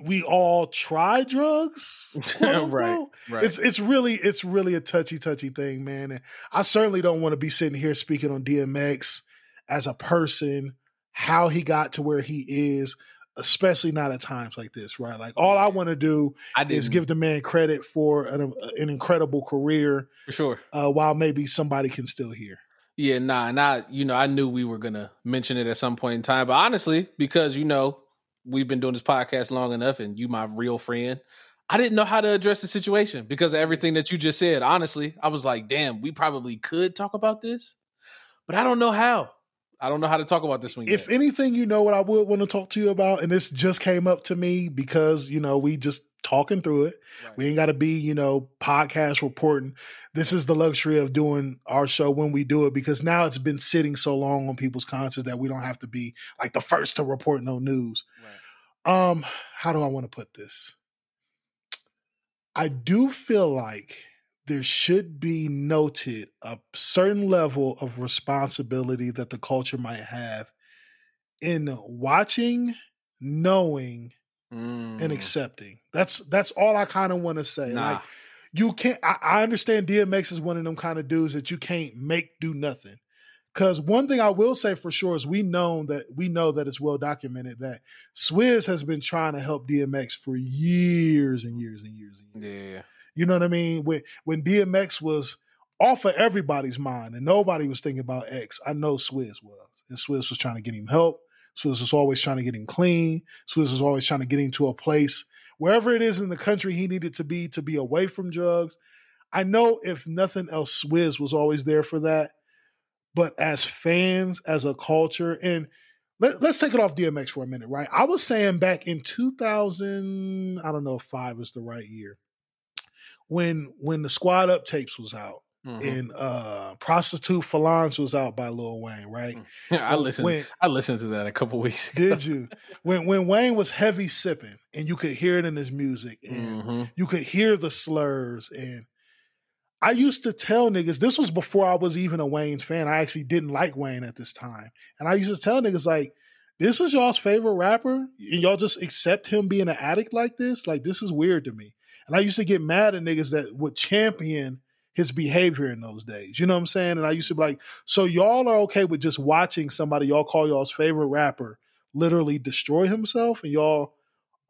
we all try drugs. right, right. It's it's really it's really a touchy touchy thing, man. And I certainly don't want to be sitting here speaking on DMX as a person, how he got to where he is, especially not at times like this, right? Like all I want to do I is give the man credit for an, an incredible career, for sure. uh, while maybe somebody can still hear. Yeah, nah, and I, you know, I knew we were gonna mention it at some point in time, but honestly, because you know we've been doing this podcast long enough, and you my real friend, I didn't know how to address the situation because of everything that you just said. Honestly, I was like, damn, we probably could talk about this, but I don't know how. I don't know how to talk about this one. If yet. anything, you know what I would want to talk to you about, and this just came up to me because you know we just talking through it. Right. We ain't got to be you know podcast reporting. This is the luxury of doing our show when we do it because now it's been sitting so long on people's conscience that we don't have to be like the first to report no news. Right. Um, how do I want to put this? I do feel like there should be noted a certain level of responsibility that the culture might have in watching, knowing, and Mm, accepting. That's that's all I kind of want to say. nah. Like you can't I, I understand DMX is one of them kind of dudes that you can't make do nothing. Cause one thing I will say for sure is we know that we know that it's well documented that Swizz has been trying to help DMX for years and years and years and years. yeah, You know what I mean? When when DMX was off of everybody's mind and nobody was thinking about X, I know Swizz was. And Swizz was trying to get him help. Swizz was always trying to get him clean. Swizz was always trying to get him to a place wherever it is in the country he needed to be to be away from drugs. I know if nothing else, Swizz was always there for that. But as fans, as a culture, and let, us take it off DMX for a minute, right? I was saying back in 2000, I don't know if five is the right year, when when the Squad Up tapes was out Mhm. and uh Prostitute Flange was out by Lil Wayne, right? I listened. When, I listened to that a couple weeks ago. did you? When when Wayne was heavy sipping and you could hear it in his music and Mhm. you could hear the slurs and I used to tell niggas this was before I was even a Wayne's fan. I actually didn't like Wayne at this time. And I used to tell niggas like this is y'all's favorite rapper and y'all just accept him being an addict like this? Like this is weird to me. And I used to get mad at niggas that would champion his behavior in those days. You know what I'm saying? And I used to be like, so y'all are okay with just watching somebody y'all call y'all's favorite rapper literally destroy himself and y'all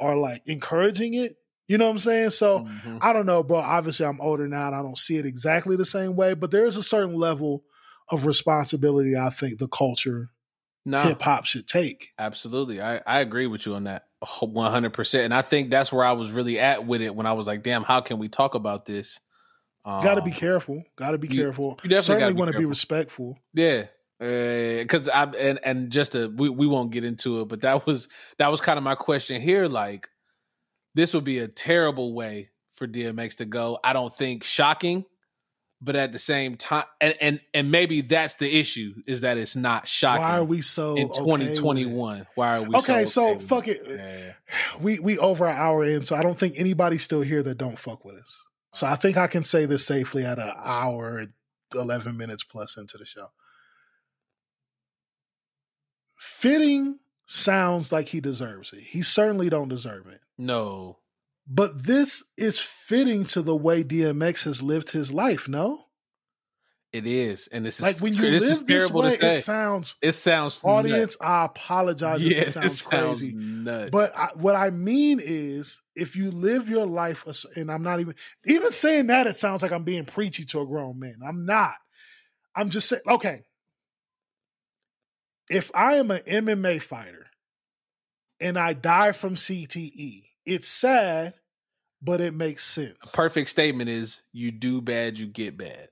are like encouraging it? You know what I'm saying? So Mhm. I don't know, bro. Obviously, I'm older now and I don't see it exactly the same way, but there is a certain level of responsibility I think the culture Nah. hip hop should take. Absolutely. I, I agree with you on that 100%. And I think that's where I was really at with it when I was like, damn, how can we talk about this? Um, Got to be careful. Got to be you- careful. you definitely Certainly want to be respectful. Yeah. Because I and and just to we, we won't get into it, but that was that was kind of my question here. Like, this would be a terrible way for DMX to go. I don't think shocking, but at the same time, and and and maybe that's the issue is that it's not shocking. Why are we so in okay 2021? Why are we Okay, so, with fuck it. Yeah. We we over an hour in, so I don't think anybody's still here that don't fuck with us. So I think I can say this safely at an hour eleven minutes plus into the show. Fitting sounds like he deserves it. He certainly don't deserve it. No. But this is fitting to the way DMX has lived his life, no? It is, and this is Like when you this live is this terrible way, to say. it sounds It sounds audience, I apologize nuts. if Yeah, it sounds crazy. nuts. But I, what I mean is, if you live your life, and I'm not even even saying that, it sounds like I'm being preachy to a grown man. I'm not. I'm just saying, okay. If I am an MMA fighter and I die from CTE, it's sad, but it makes sense. a perfect statement is you do bad, you get bad.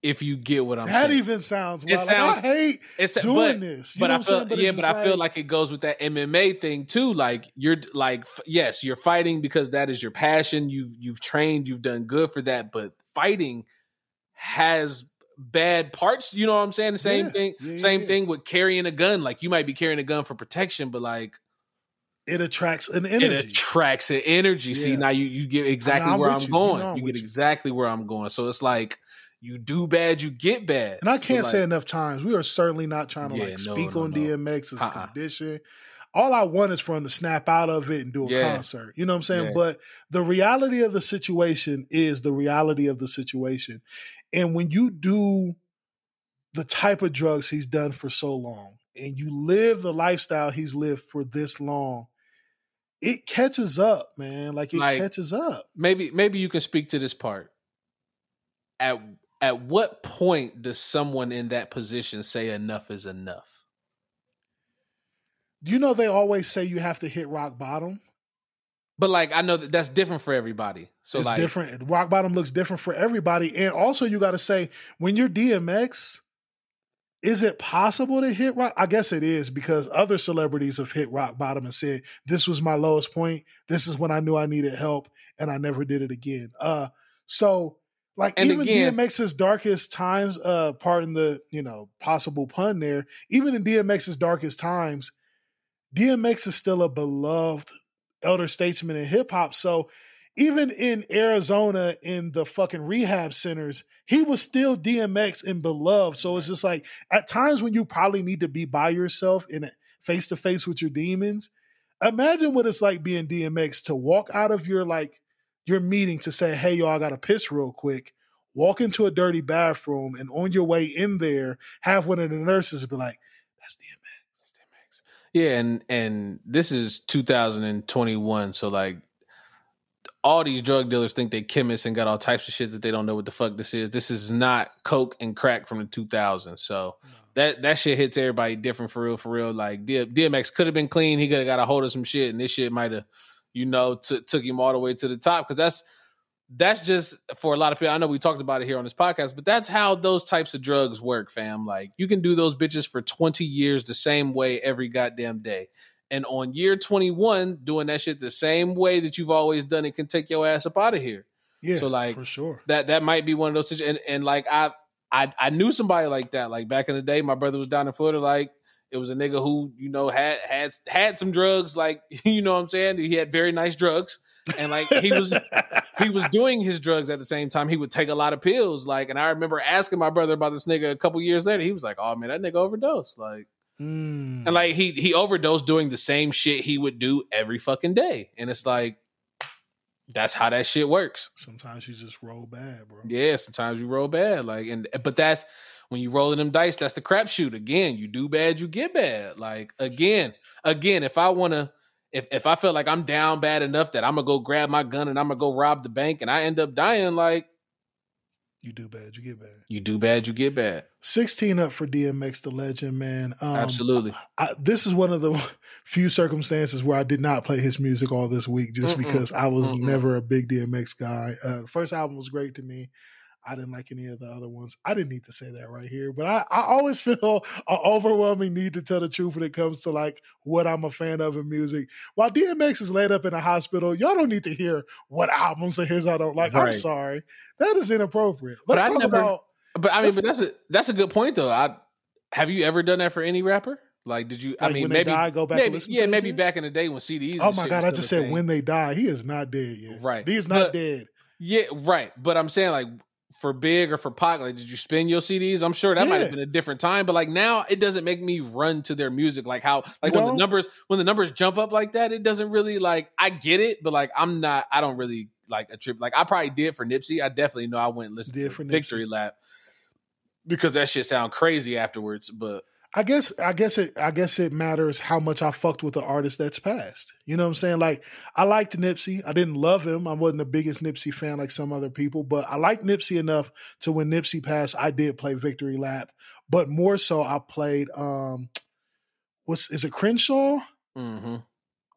If you get what I'm that saying, That even sounds It wild. Like, sounds- I hate it's doing but, this. You but know I what I'm feel saying? But yeah, but I feel like- like it goes with that MMA thing too. Like you're like f- yes, you're fighting because that is your passion. You've you've trained, you've done good for that. But fighting has bad parts. You know what I'm saying? The same Yeah. thing. Yeah, same yeah. thing with carrying a gun. Like you might be carrying a gun for protection, but like it attracts an energy. it attracts an energy. See, now you you get exactly I'm where I'm you. You going. know I'm you get you. exactly where I'm going. So it's like you do bad, you get bad. And I can't say like, enough times, we are certainly not trying to Yeah, like speak no, on no. DMX as Uh-uh. condition. All I want is for him to snap out of it and do a Yeah. concert. You know what I'm saying? Yeah. But the reality of the situation is the reality of the situation. And when you do the type of drugs he's done for so long and you live the lifestyle he's lived for this long, it catches up, man. Like it Like- catches up. maybe maybe you can speak to this part. At at what point does someone in that position say enough is enough? Do you know they always say you have to hit rock bottom? But like I know that that's different for everybody. So it's like different. Rock bottom looks different for everybody. And also, you got to say when you're DMX, is it possible to hit rock? I guess it is because other celebrities have hit rock bottom and said, "This was my lowest point. This is when I knew I needed help, and I never did it again." Uh, so like And even again- DMX's darkest times, uh, pardon the you know possible pun there. Even in DMX's darkest times, DMX is still a beloved elder statesman in hip hop. So even in Arizona in the fucking rehab centers, he was still DMX and beloved. So it's just like at times when you probably need to be by yourself in face to face with your demons. Imagine what it's like being DMX to walk out of your like your meeting to say, "Hey, y'all, I got to piss real quick." Walk into a dirty bathroom and on your way in there, have one of the nurses be like, "That's DMX." Yeah, and and this is 2021, so like all these drug dealers think they chemists and got all types of shit that they don't know what the fuck this is. This is not coke and crack from the 2000s. So that that shit hits everybody different for real, for real. Like DMX could have been clean. He could have got a hold of some shit, and this shit might have, you know, t- took him all the way to the top. Because that's that's just for a lot of people. I know we talked about it here on this podcast, but that's how those types of drugs work, fam. Like you can do those bitches for 20 years the same way every goddamn day. And on year 21, doing that shit the same way that you've always done it can take your ass up out of here. Yeah, So, like, for sure. That that might be one of those situations. And, and like I, I I knew somebody like that. Like back in the day, my brother was down in Florida. Like it was a nigga who you know had had had some drugs. Like you know what I'm saying. He had very nice drugs, and like he was he was doing his drugs at the same time. He would take a lot of pills. Like, and I remember asking my brother about this nigga a couple years later. He was like, "Oh man, that nigga overdosed." Like, Mm. and like he he overdosed doing the same shit he would do every fucking day. And it's like that's how that shit works. Sometimes you just roll bad, bro. Yeah, sometimes you roll bad. Like, and but that's when you rolling them dice. That's the crapshoot. Again, you do bad, you get bad. Like again, again, if I want to. If, if I feel like I'm down bad enough that I'm gonna go grab my gun and I'm gonna go rob the bank and I end up dying, like You do bad, you get bad. you do bad, you get bad. 16 up for DMX, the legend, man. Um, Absolutely. I, this is one of the few circumstances where I did not play his music all this week just Mm-mm. because I was Mm-mm. never a big DMX guy. Uh, the first album was great to me. I didn't like any of the other ones. I didn't need to say that right here, but I, I always feel an overwhelming need to tell the truth when it comes to like what I'm a fan of in music. While DMX is laid up in a hospital, y'all don't need to hear what albums of his I don't like. I'm sorry. That is inappropriate. Let's I talk never- about But I mean, That's- but that's a that's a good point though. I have you ever done that for any rapper? Like, did you? I mean, maybe die, go back and maybe yeah, maybe shit? back in the day when CDs. Oh my god! I just said thing. when they die. He is not dead yet. Right. He is not But- dead. Yeah, right. But I'm saying like for Big or for Pac, like, did you spin your CDs? I'm sure that might have been a different time, but like now it doesn't make me run to their music like how like when the numbers when the numbers jump up like that, it doesn't really like I get it, but like I'm not I don't really like a trip. Like I probably did for Nipsey. I definitely know I went and listened Did to for Nipsey. Victory Lap because that shit sound crazy afterwards. But I guess I guess it I guess it matters how much I fucked with the artist that's passed. You know what I'm saying? Like I liked Nipsey. I didn't love him. I wasn't the biggest Nipsey fan like some other people, but I liked Nipsey enough to when Nipsey passed, I did play Victory Lap. But more so I played um what's is it Crenshaw? hmm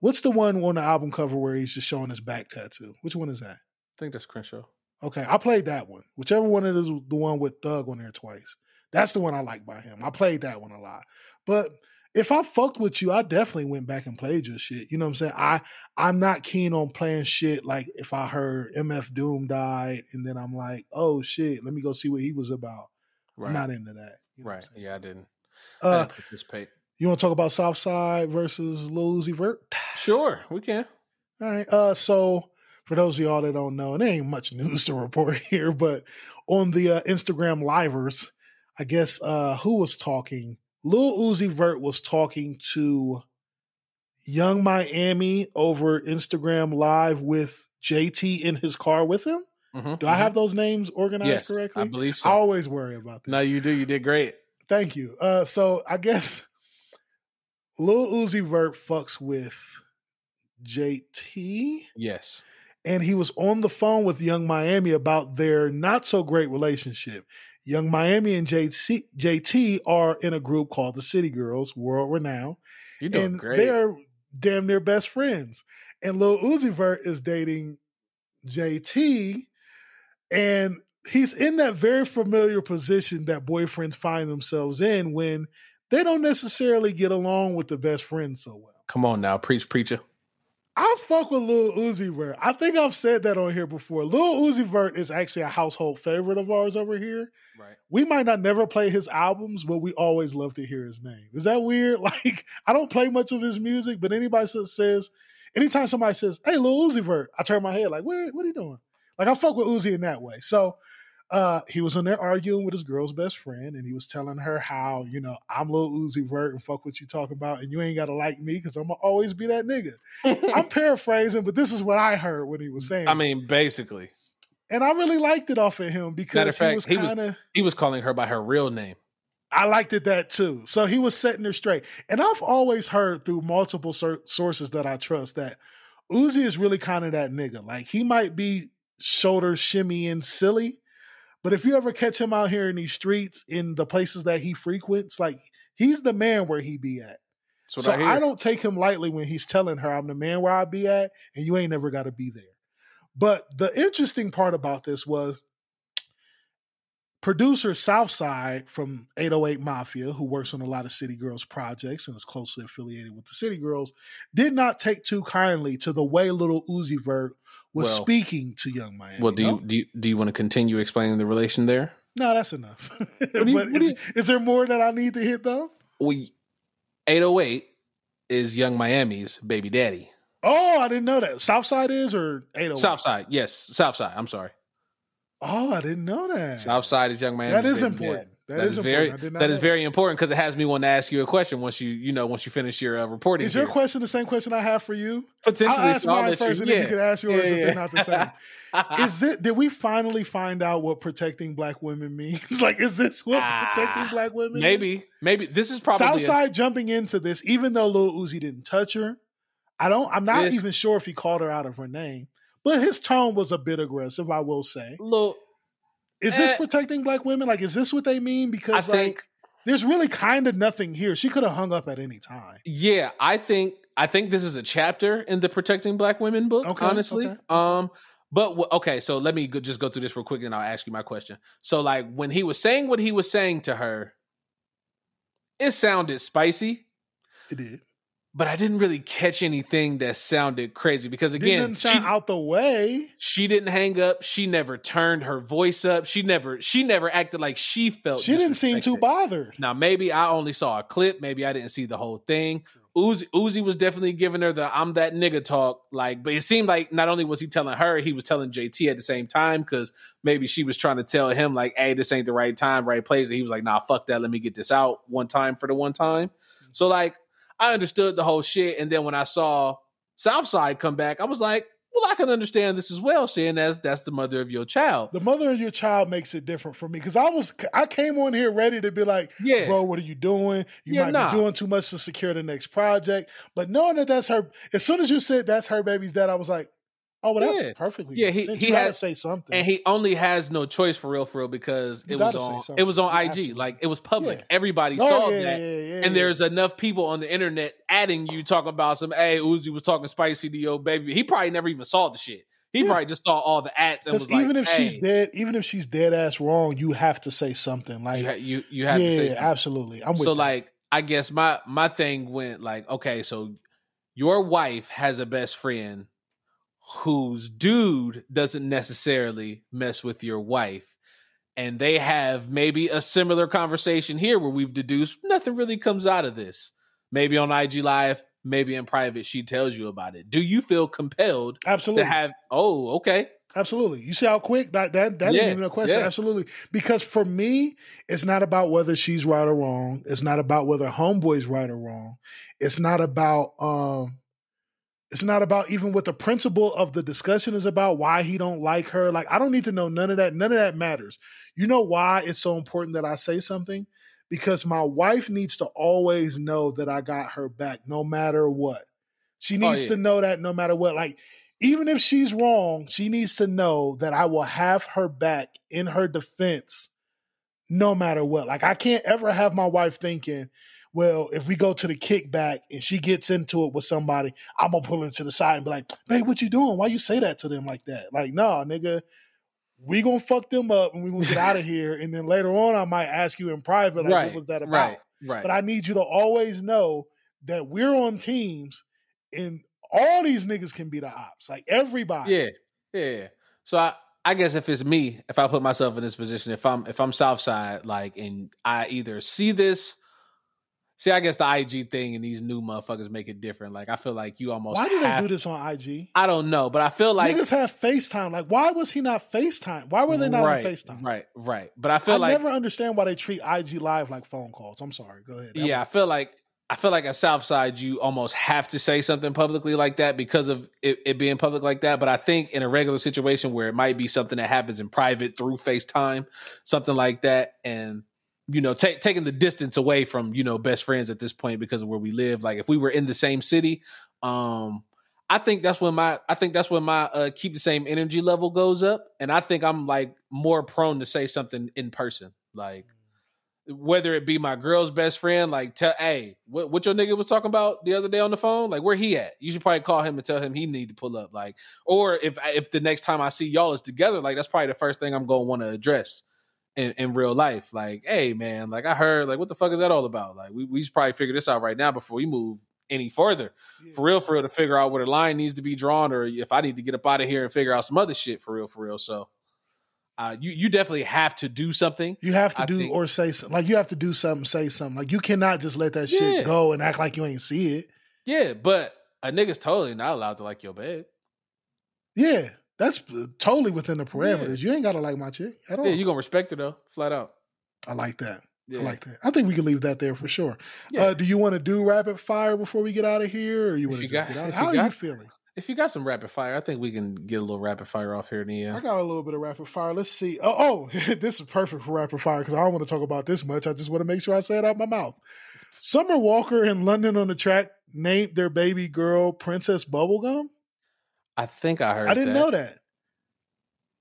What's the one on the album cover where he's just showing his back tattoo? Which one is that? I think that's Crenshaw. Okay, I played that one. Whichever one it is, the one with Thug on there twice. That's the one I like by him. I played that one a lot. But if I fucked with you, I definitely went back and played your shit. You know what I'm saying? I I'm not keen on playing shit like if I heard MF Doom died and then I'm like, oh shit, let me go see what he was about. Right. I'm not into that. You know right. Yeah, I didn't. I Uh, didn't participate. you want to talk about Southside versus Lil Uzi Vert? Sure, we can. All right. Uh, so for those of y'all that don't know, and there ain't much news to report here, but on the uh, Instagram livers, I guess uh who was talking? Lil Uzi Vert was talking to Yung Miami over Instagram Live with JT in his car with him. Mhm, Do I mhm. have those names organized Yes, correctly? I believe so. I always worry about this. No, you do. You did great. Thank you. Uh, so I guess Lil Uzi Vert fucks with JT, Yes. and he was on the phone with Yung Miami about their not so great relationship. Yung Miami and JT, JT are in a group called the City Girls, world renowned, You're doing and great. they're damn near best friends. And Lil Uzi Vert is dating JT, and he's in that very familiar position that boyfriends find themselves in when they don't necessarily get along with the best friend so well. Come on now, preach, preacher. I fuck with Lil Uzi Vert. I think I've said that on here before. Lil Uzi Vert is actually a household favorite of ours over here. Right. We might not never play his albums, but we always love to hear his name. Is that weird? Like, I don't play much of his music, but anybody says, anytime somebody says, hey, Lil Uzi Vert, I turn my head like, where, what are you doing? Like, I fuck with Uzi in that way. So, uh, he was in there arguing with his girl's best friend, and he was telling her how, you know, I'm Lil Uzi Vert and fuck what you talking about, and you ain't got to like me because I'm going to always be that nigga. I'm paraphrasing, but this is what I heard when he was saying. I mean, basically, and I really liked it off of him because of fact, he was kind of. he was calling her by her real name. I liked it that too. So he was setting her straight. And I've always heard through multiple sur- sources that I trust that Uzi is really kind of that nigga. Like he might be shoulder shimmying silly, but if you ever catch him out here in these streets in the places that he frequents, like he's the man where he be at. So I. I, don't take him lightly when he's telling her I'm the man where I be at, and you ain't never got to be there. But the interesting part about this was producer Southside from 808 Mafia, who works on a lot of City Girls projects and is closely affiliated with the City Girls, did not take too kindly to the way little Uzi Vert was Well- speaking to Yung Miami. well, do No? you do you, do you want to continue explaining the relation there? No, that's enough. you- do is there more that I need to hit though? We 808 is Yung Miami's baby daddy. Oh, I didn't know that. Southside is or 808? Southside, yes, Southside. I'm sorry. Oh, I didn't know that. Southside is Yung Miami's That is important. daddy. That is very I did not that is very important because it has me want to ask you a question once you you know once you finish your uh, reporting. Is your here. question the same question I have for you? potentially? I'll ask so mine first, you- and then you can ask yours Yeah, if yeah. they're not the same. is it? Did we finally find out what protecting black women means? like, is this what Ah, protecting black women? is? maybe maybe this is probably a- Southside jumping into this, even though Lil Uzi didn't touch her. I don't. I'm not even sure if he called her out of her name, but his tone was a bit aggressive. I will say. little. Is this Eh. protecting black women? Like, is this what they mean? I Because think like, there's really kind of nothing here. She could have hung up at any time. Yeah, I think I think this is a chapter in the protecting black women book. Okay, honestly, okay. um, but okay, so let me go, just go through this real quick, and I'll ask you my question. So, like when he was saying what he was saying to her, it sounded spicy, It did. But I didn't really catch anything that sounded crazy because Again, again, didn't sound she, out the way. she didn't hang up. She never turned her voice up. She never she never acted like she felt. She didn't seem too bothered. Now maybe I only saw a clip. Maybe I didn't see the whole thing. Uzi, Uzi was definitely giving her the "I'm that nigga" talk. Like, but it seemed like not only was he telling her, he was telling JT at the same time because maybe she was trying to tell him like, "Hey, this ain't the right time, right place." And he was like, "Nah, fuck that. Let me get this out one time for the one time." Mm-hmm. So like, I understood the whole shit, and then when I saw Southside come back, I was like, "Well, I can understand this as well, seeing as that's the mother of your child." The mother of your child makes it different for me because I was I came on here ready to be like, Yeah. bro, what are you doing? You Yeah, might nah. be doing too much to secure the next project. But knowing that that's her, as soon as you said that's her baby's dad, I was like, oh, well, Yeah. perfectly. Yeah, he- he you gotta say something. and he only has no choice for real, for real, because You it was on it was on IG, absolutely. like it was public. Yeah. Everybody Oh, saw yeah, that, and there's enough people on the internet adding you talking about some. Hey, Uzi was talking spicy to your baby. He probably never even saw the shit. He probably just saw all the ads and Because was like, even if hey, she's dead, even if she's dead ass wrong, you have to say something. Like, you ha- you, you have to say absolutely. I'm with so that. like I guess my my thing went like okay, so your wife has a best friend whose dude doesn't necessarily mess with your wife. And they have maybe a similar conversation here where we've deduced nothing really comes out of this. Maybe on IG Live, maybe in private she tells you about it. Do you feel compelled Absolutely. to have? Oh, okay. Absolutely. You see how quick that that that Yeah, ain't even a question. yeah. Absolutely. Because for me, it's not about whether she's right or wrong. It's not about whether homeboy's right or wrong. It's not about um it's not about even what the principle of the discussion is about, why he don't like her. Like I don't need to know none of that. None of that matters. You know why it's so important that I say something? Because my wife needs to always know that I got her back no matter what. She Oh, needs yeah. to know that no matter what. Like even if she's wrong, she needs to know that I will have her back in her defense no matter what. Like I can't ever have my wife thinking, well, if we go to the kickback and she gets into it with somebody, I'm gonna pull her to the side and be like, babe, what you doing? Why you say that to them like that? Like, no, nigga, we gonna fuck them up and we gonna get out of here. And then later on I might ask you in private, like, right. what was that about? Right. Right. But I need you to always know that we're on teams and all these niggas can be the ops. Like everybody. Yeah, yeah. So I, I guess if it's me, if I put myself in this position, if I'm if I'm Southside, like, and I either see this, see, I guess the IG thing and these new motherfuckers make it different. Like, I feel like you almost Why do they have- do this on IG? I don't know, but I feel like Niggas have FaceTime. Like, why was he not FaceTime? Why were they not right, on FaceTime? Right, right. But I feel I like never understand why they treat IG Live like phone calls. I'm sorry. Go ahead. That yeah, I feel like I feel like at Southside you almost have to say something publicly like that because of it, it being public like that. But I think in a regular situation where it might be something that happens in private through FaceTime, something like that, and you know, ta- taking the distance away from you know best friends at this point because of where we live. Like if we were in the same city, um, I think that's when my I think that's when my uh, keep the same energy level goes up, and I think I'm like more prone to say something in person, like whether it be my girl's best friend, like tell, hey, what, what your nigga was talking about the other day on the phone, like where he at? You should probably call him and tell him he need to pull up, like, or if if the next time I see y'all is together, like that's probably the first thing I'm to want to address in, in real life. Like, hey man, like I heard, like what the fuck is that all about? Like we we should probably figure this out right now before we move any further. For real, for real, to figure out where the line needs to be drawn, or if I need to get up out of here and figure out some other shit for real, for real. So. Uh, you you definitely have to do something. You have to I do think- or say something. Like you have to do something, say something. Like you cannot just let that shit go and act like you ain't see it. Yeah, but a nigga's totally not allowed to like your babe. Yeah, that's totally within the parameters. You ain't gotta like my chick at all. Yeah, you gonna respect her though, flat out. I like that. Yeah. I like that. I think we can leave that there for sure. Yeah. Uh, do you want to do rapid fire before we get out of here, or you want to got- get out? How you are you feeling? If you got some rapid fire, I think we can get a little rapid fire off here in the I got a little bit of rapid fire. Let's see. Oh, oh this is perfect for rapid fire because I don't want to talk about this much. I just want to make sure I say it out my mouth. Summer Walker and London on the track named their baby girl Princess Bubblegum. I think I heard. I didn't that. know that.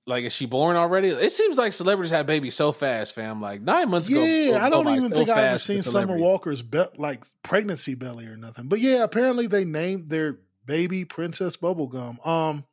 Like, is she born already? It seems like celebrities have babies so fast, fam. Like nine months ago. Yeah, I don't by even so think I ever seen Summer. Walker's be- like pregnancy belly or nothing. But yeah, apparently they named their baby Princess Bubblegum. Um,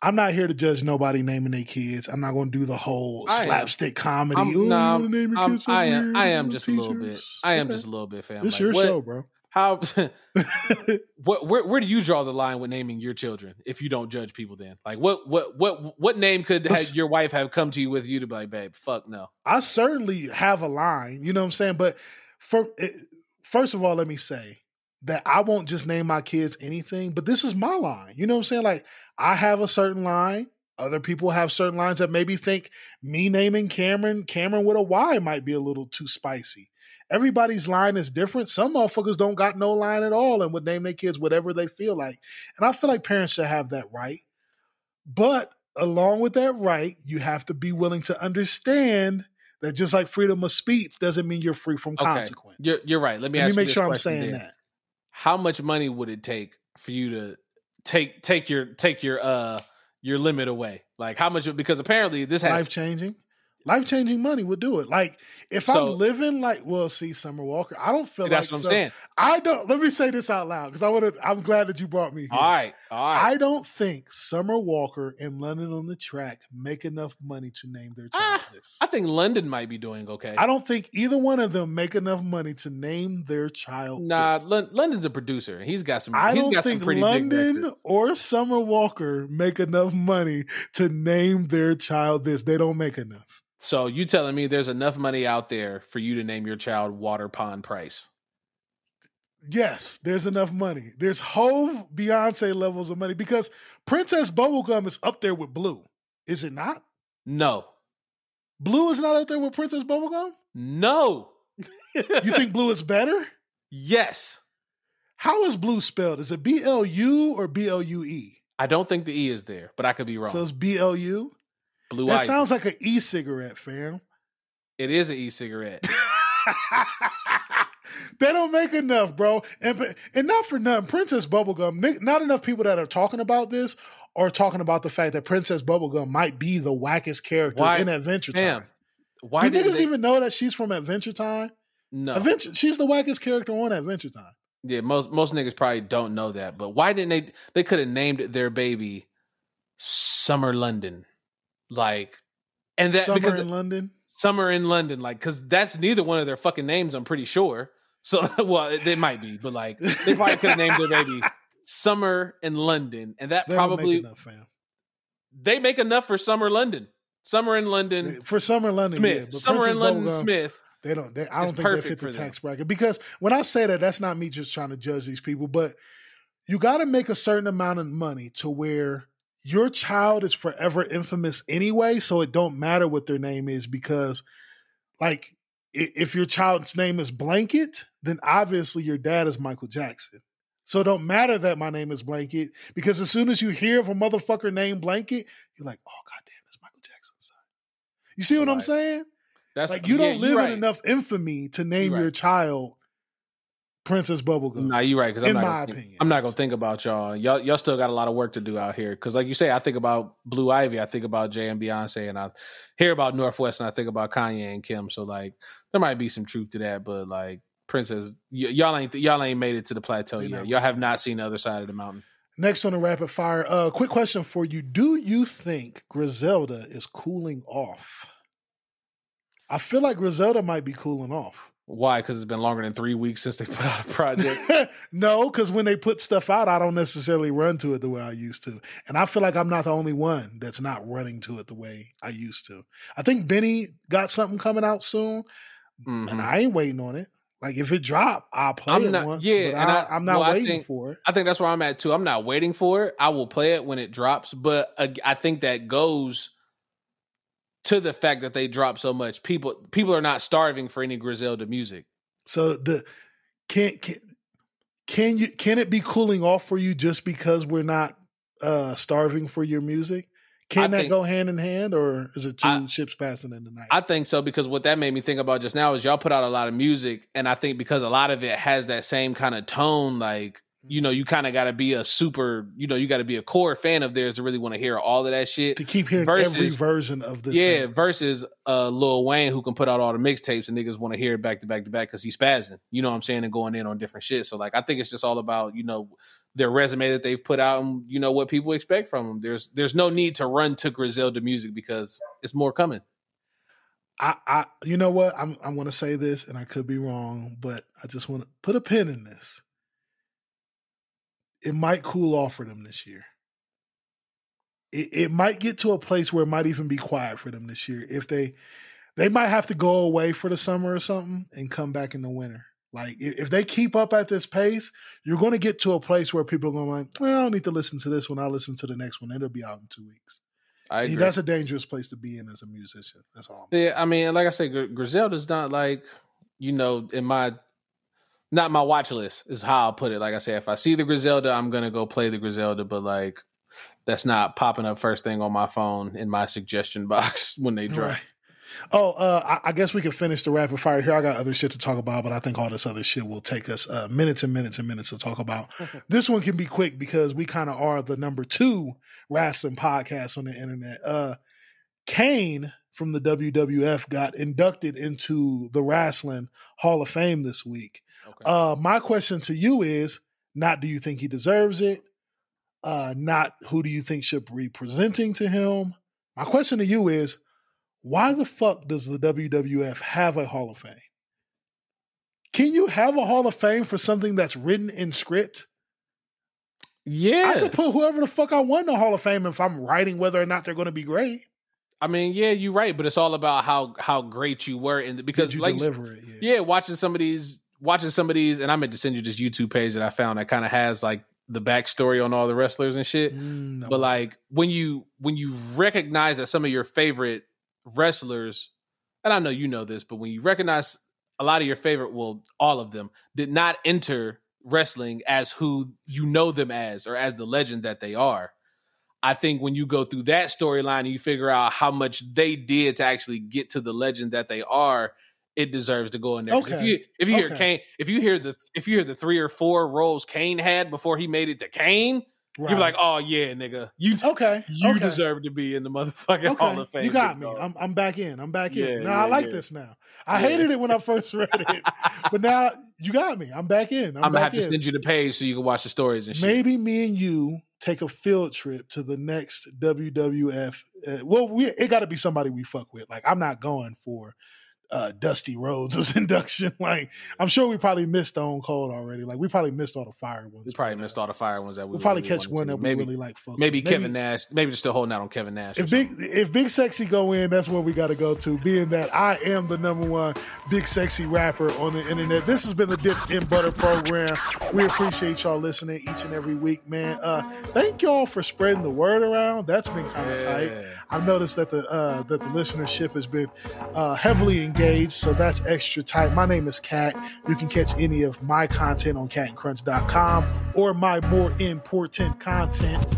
I'm not here to judge nobody naming their kids. I'm not going to do the whole I am. slapstick comedy. I'm, Ooh, nah, your I'm- I am. I am just a little bit. I am Okay. just a little bit, fam. This Like, your what- show, bro. How? what? Where, where do you draw the line with naming your children? If you don't judge people, then like what? What? What? What name could have your wife have come to you with you to be like, babe? Fuck no. I certainly have a line, you know what I'm saying? But for it, first of all, let me say that I won't just name my kids anything, but this is my line. You know what I'm saying? Like I have a certain line. Other people have certain lines that maybe think me naming Cameron Cameron with a Y might be a little too spicy. Everybody's line is different. Some motherfuckers don't got no line at all and would name their kids whatever they feel like. And I feel like parents should have that right. But along with that right, you have to be willing to understand that just like freedom of speech doesn't mean you're free from Okay, consequence. you're you're right. Let me ask. Let me make sure I'm saying then. that. How much money would it take for you to take take your take your uh your limit away? Like how much? Because apparently this has Life changing. Life changing money would do it. Like if So- I'm living like well, see Summer Walker, I don't feel That's like what I'm so- saying. I don't. Let me say this out loud because I want to. I'm glad that you brought me here. All right, all right. I don't think Summer Walker and London on the track make enough money to name their ah, child this. I think London might be doing okay. I don't think either one of them make enough money to name their child. Nah, this. Lon- London's a producer. He's got some. I he's don't got think some pretty big London or Summer Walker make enough money to name their child this. They don't make enough. So you telling me there's enough money out there for you to name your child Water Pond Price? Yes, there's enough money. There's whole Beyonce levels of money because Princess Bubblegum is up there with Blue. Is it not? No. Blue is not up there with Princess Bubblegum? No. You think Blue is better? yes. How is Blue spelled? Is it B L U or B L U E? I don't think the E is there, but I could be wrong. So it's B L U? Blue That Ivy. sounds like an e cigarette, fam. it is an e-cigarette. they don't make enough, bro. And and not for nothing. Princess Bubblegum, not enough people that are talking about this are talking about the fact that Princess Bubblegum might be the wackest character Why- in Adventure. Time. Why Do did niggas they, even know that she's from Adventure Time? no? Adventure, she's the wackest character on Adventure Time. Yeah, most most niggas probably don't know that. But why didn't they? They could have named their baby Summer London, like, and that Summer because in London. Summer in London, like, because that's neither one of their fucking names. I'm pretty sure. So, well, they might be, but like, they probably could have named their baby Summer in London, and that They probably make enough, fam. they make enough for Summer London. Summer in London For Summer London, Smith. yeah, but Summer Princess in London Smith. They don't. They, I don't think they fit the tax bracket because when I say that, that's not me just trying to judge these people, but you got to make a certain amount of money to where your child is forever infamous anyway, so it don't matter what their name is because, like, if your child's name is Blanket, then obviously your dad is Michael Jackson. So it don't matter that my name is Blanket because as soon as you hear of a motherfucker named Blanket, you're like, oh goddamn, it's Michael Jackson's son. You see what I'm saying? That's Like you yeah, don't live right. in enough infamy to name right. your child Princess Bubblegum. No, you're right. Because I'm In not my gonna think- opinion. I'm not gonna think about y'all. Y'all, y'all still got a lot of work to do out here. Because, like you say, I think about Blue Ivy, I think about Jay and Beyonce, and I hear about North West, and I think about Kanye and Kim. So, like, there might be some truth to that, but like, Princess, y- y'all ain't y'all ain't made it to the plateau yet. Y'all have not seen the other side of the mountain. Next on the rapid fire, uh, quick question for you: Do you think Griselda is cooling off? I feel like Griselda might be cooling off. Why? Because it's been longer than three weeks since they put out a project. no, because when they put stuff out, I don't necessarily run to it the way I used to, and I feel like I'm not the only one that's not running to it the way I used to. I think Benny got something coming out soon, Mhm. and I ain't waiting on it. Like if it drop, I'll play I'm it not- once. yeah, but I, I'm not well, waiting think- for it. I think that's where I'm at too. I'm not waiting for it. I will play it when it drops, but uh, I think that goes to the fact that they drop so much. People people are not starving for any Griselda music. So the can can can you can it be cooling off for you just because we're not uh starving for your music? Can I that think- go hand in hand, or is it two I- ships passing in the night? I think so because what that made me think about just now is y'all put out a lot of music, and I think because a lot of it has that same kind of tone, like you know, you kind of got to be a super, you know, you got to be a core fan of theirs to really want to hear all of that shit. to keep hearing every version of this. Yeah, versus uh Lil Wayne who can put out all the mixtapes and niggas want to hear it back to back to back because he's spazzing. You know what I'm saying? And going in on different shit. So like I think it's just all about, you know, their resume that they've put out and you know what people expect from them. There's there's no need to run to Griselda music because it's more coming. I, I, you know what? I'm, I'm going to say this, and I could be wrong, but I just want to put a pin in this. It might cool off for them this year. It, it might get to a place where it might even be quiet for them this year. If they, they might have to go away for the summer or something and come back in the winter. Like if, they keep up at this pace, you're going to get to a place where people are going like, well, I don't need to listen to this one. I'll listen to the next one. It'll be out in two weeks. I And agree. that's a dangerous place to be in as a musician. That's all. I'm Yeah, I mean, like I said, Griselda's not like, you know, in my not my watch list is how I'll put it. Like I said, if I see the Griselda, I'm gonna go play the Griselda, but like that's not popping up first thing on my phone in my suggestion box when they drop. Right. Oh, uh, I, I guess we can finish the rapid fire here. I got other shit to talk about, but I think all this other shit will take us uh, minutes and minutes and minutes to talk about. this one can be quick because we kind of are the number two wrestling podcast on the internet. Uh, Kane from the WWF got inducted into the Wrestling Hall of Fame this week. Okay. Uh, my question to you is not do you think he deserves it? Uh, not who do you think should be presenting to him? My question to you is why the fuck does the WWF have a Hall of Fame? Can you have a Hall of Fame for something that's written in script? Yeah. I could put whoever the fuck I want in the Hall of Fame if I'm writing whether or not they're going to be great. I mean, yeah, you're right, but it's all about how how great you were in the, because Did you like deliver it? Yeah. yeah, watching some of these watching some of these, and I meant to send you this YouTube page that I found that kind of has like the backstory on all the wrestlers and shit. Mm, no. But like when you when you recognize that some of your favorite wrestlers, and I know you know this, but when you recognize a lot of your favorite, well, all of them did not enter wrestling as who you know them as or as the legend that they are. I think when you go through that storyline and you figure out how much they did to actually get to the legend that they are, it deserves to go in there. 'Cause If you if you hear Okay. Kane, if you hear the if you hear the three or four roles Kane had before he made it to Kane, Right. you're like, oh yeah, nigga, you okay, you okay. deserve to be in the motherfucking Hall of Fame. You got me. I'm, I'm back in. I'm back Yeah, in. Now yeah, I like yeah. this now. I hated it when I first read it, but now you got me. I'm back in. I'm, I'm, gonna have to send you the page so you can watch the stories and shit. Maybe me and you take a field trip to the next WWF. Uh, well, we it got to be somebody we fuck with. Like I'm not going for uh, Dusty Rhodes' induction. Like I'm sure we probably missed Stone Cold already. Like we probably missed all the fire ones. We probably missed all the fire ones that we We'll probably really catch one that we maybe, really like. Fuck maybe with. Kevin Nash. Maybe just still holding out on Kevin Nash. If big something. if Big Sexy go in, that's where we got to go to. Being that I am the number one Big Sexy rapper on the internet. This has been the Dipped in Butter program. We appreciate y'all listening each and every week, man. Uh, thank y'all for spreading the word around. That's been kind of tight. I've noticed that the uh, that the listenership has been uh, heavily engaged, so that's extra tight. My name is Kat. You can catch any of my content on catandcrunch.com or my more important content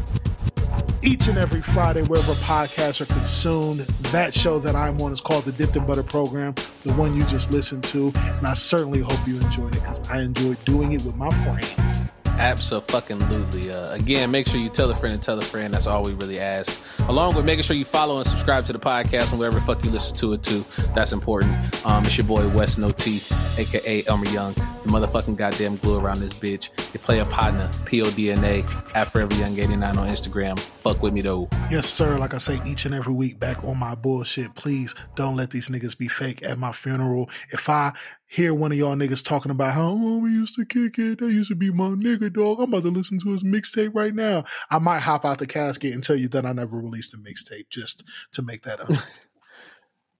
each and every Friday, wherever podcasts are consumed. That show that I'm on is called the Dipped in Butter Program, the one you just listened to. And I certainly hope you enjoyed it because I enjoyed doing it with my friend. Absolutely. Uh, again, make sure you tell a friend and tell a friend. That's all we really ask. Along with making sure you follow and subscribe to the podcast and wherever fuck you listen to it to. That's important. Um, it's your boy Wes No T, aka Elmer Young, the motherfucking goddamn glue around this bitch. Your player partner, PODNA, at Forever Young 89 on Instagram. Fuck with me though. Yes, sir. Like I say each and every week, back on my bullshit. Please don't let these niggas be fake at my funeral. If I hear one of y'all niggas talking about how oh, we used to kick it, that used to be my nigga, dog. I'm about to listen to his mixtape right now. I might hop out the casket and tell you that I never released a mixtape just to make that up.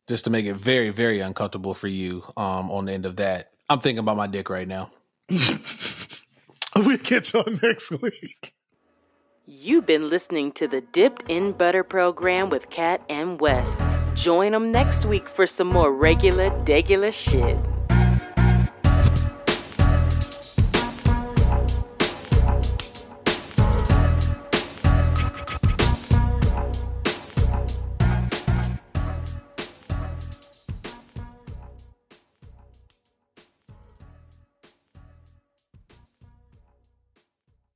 Just to make it very, very uncomfortable for you um, on the end of that. I'm thinking about my dick right now. we get y'all next week. You've been listening to the Dipped in Butter program with Kat and Wes. Join them next week for some more regular, degular shit.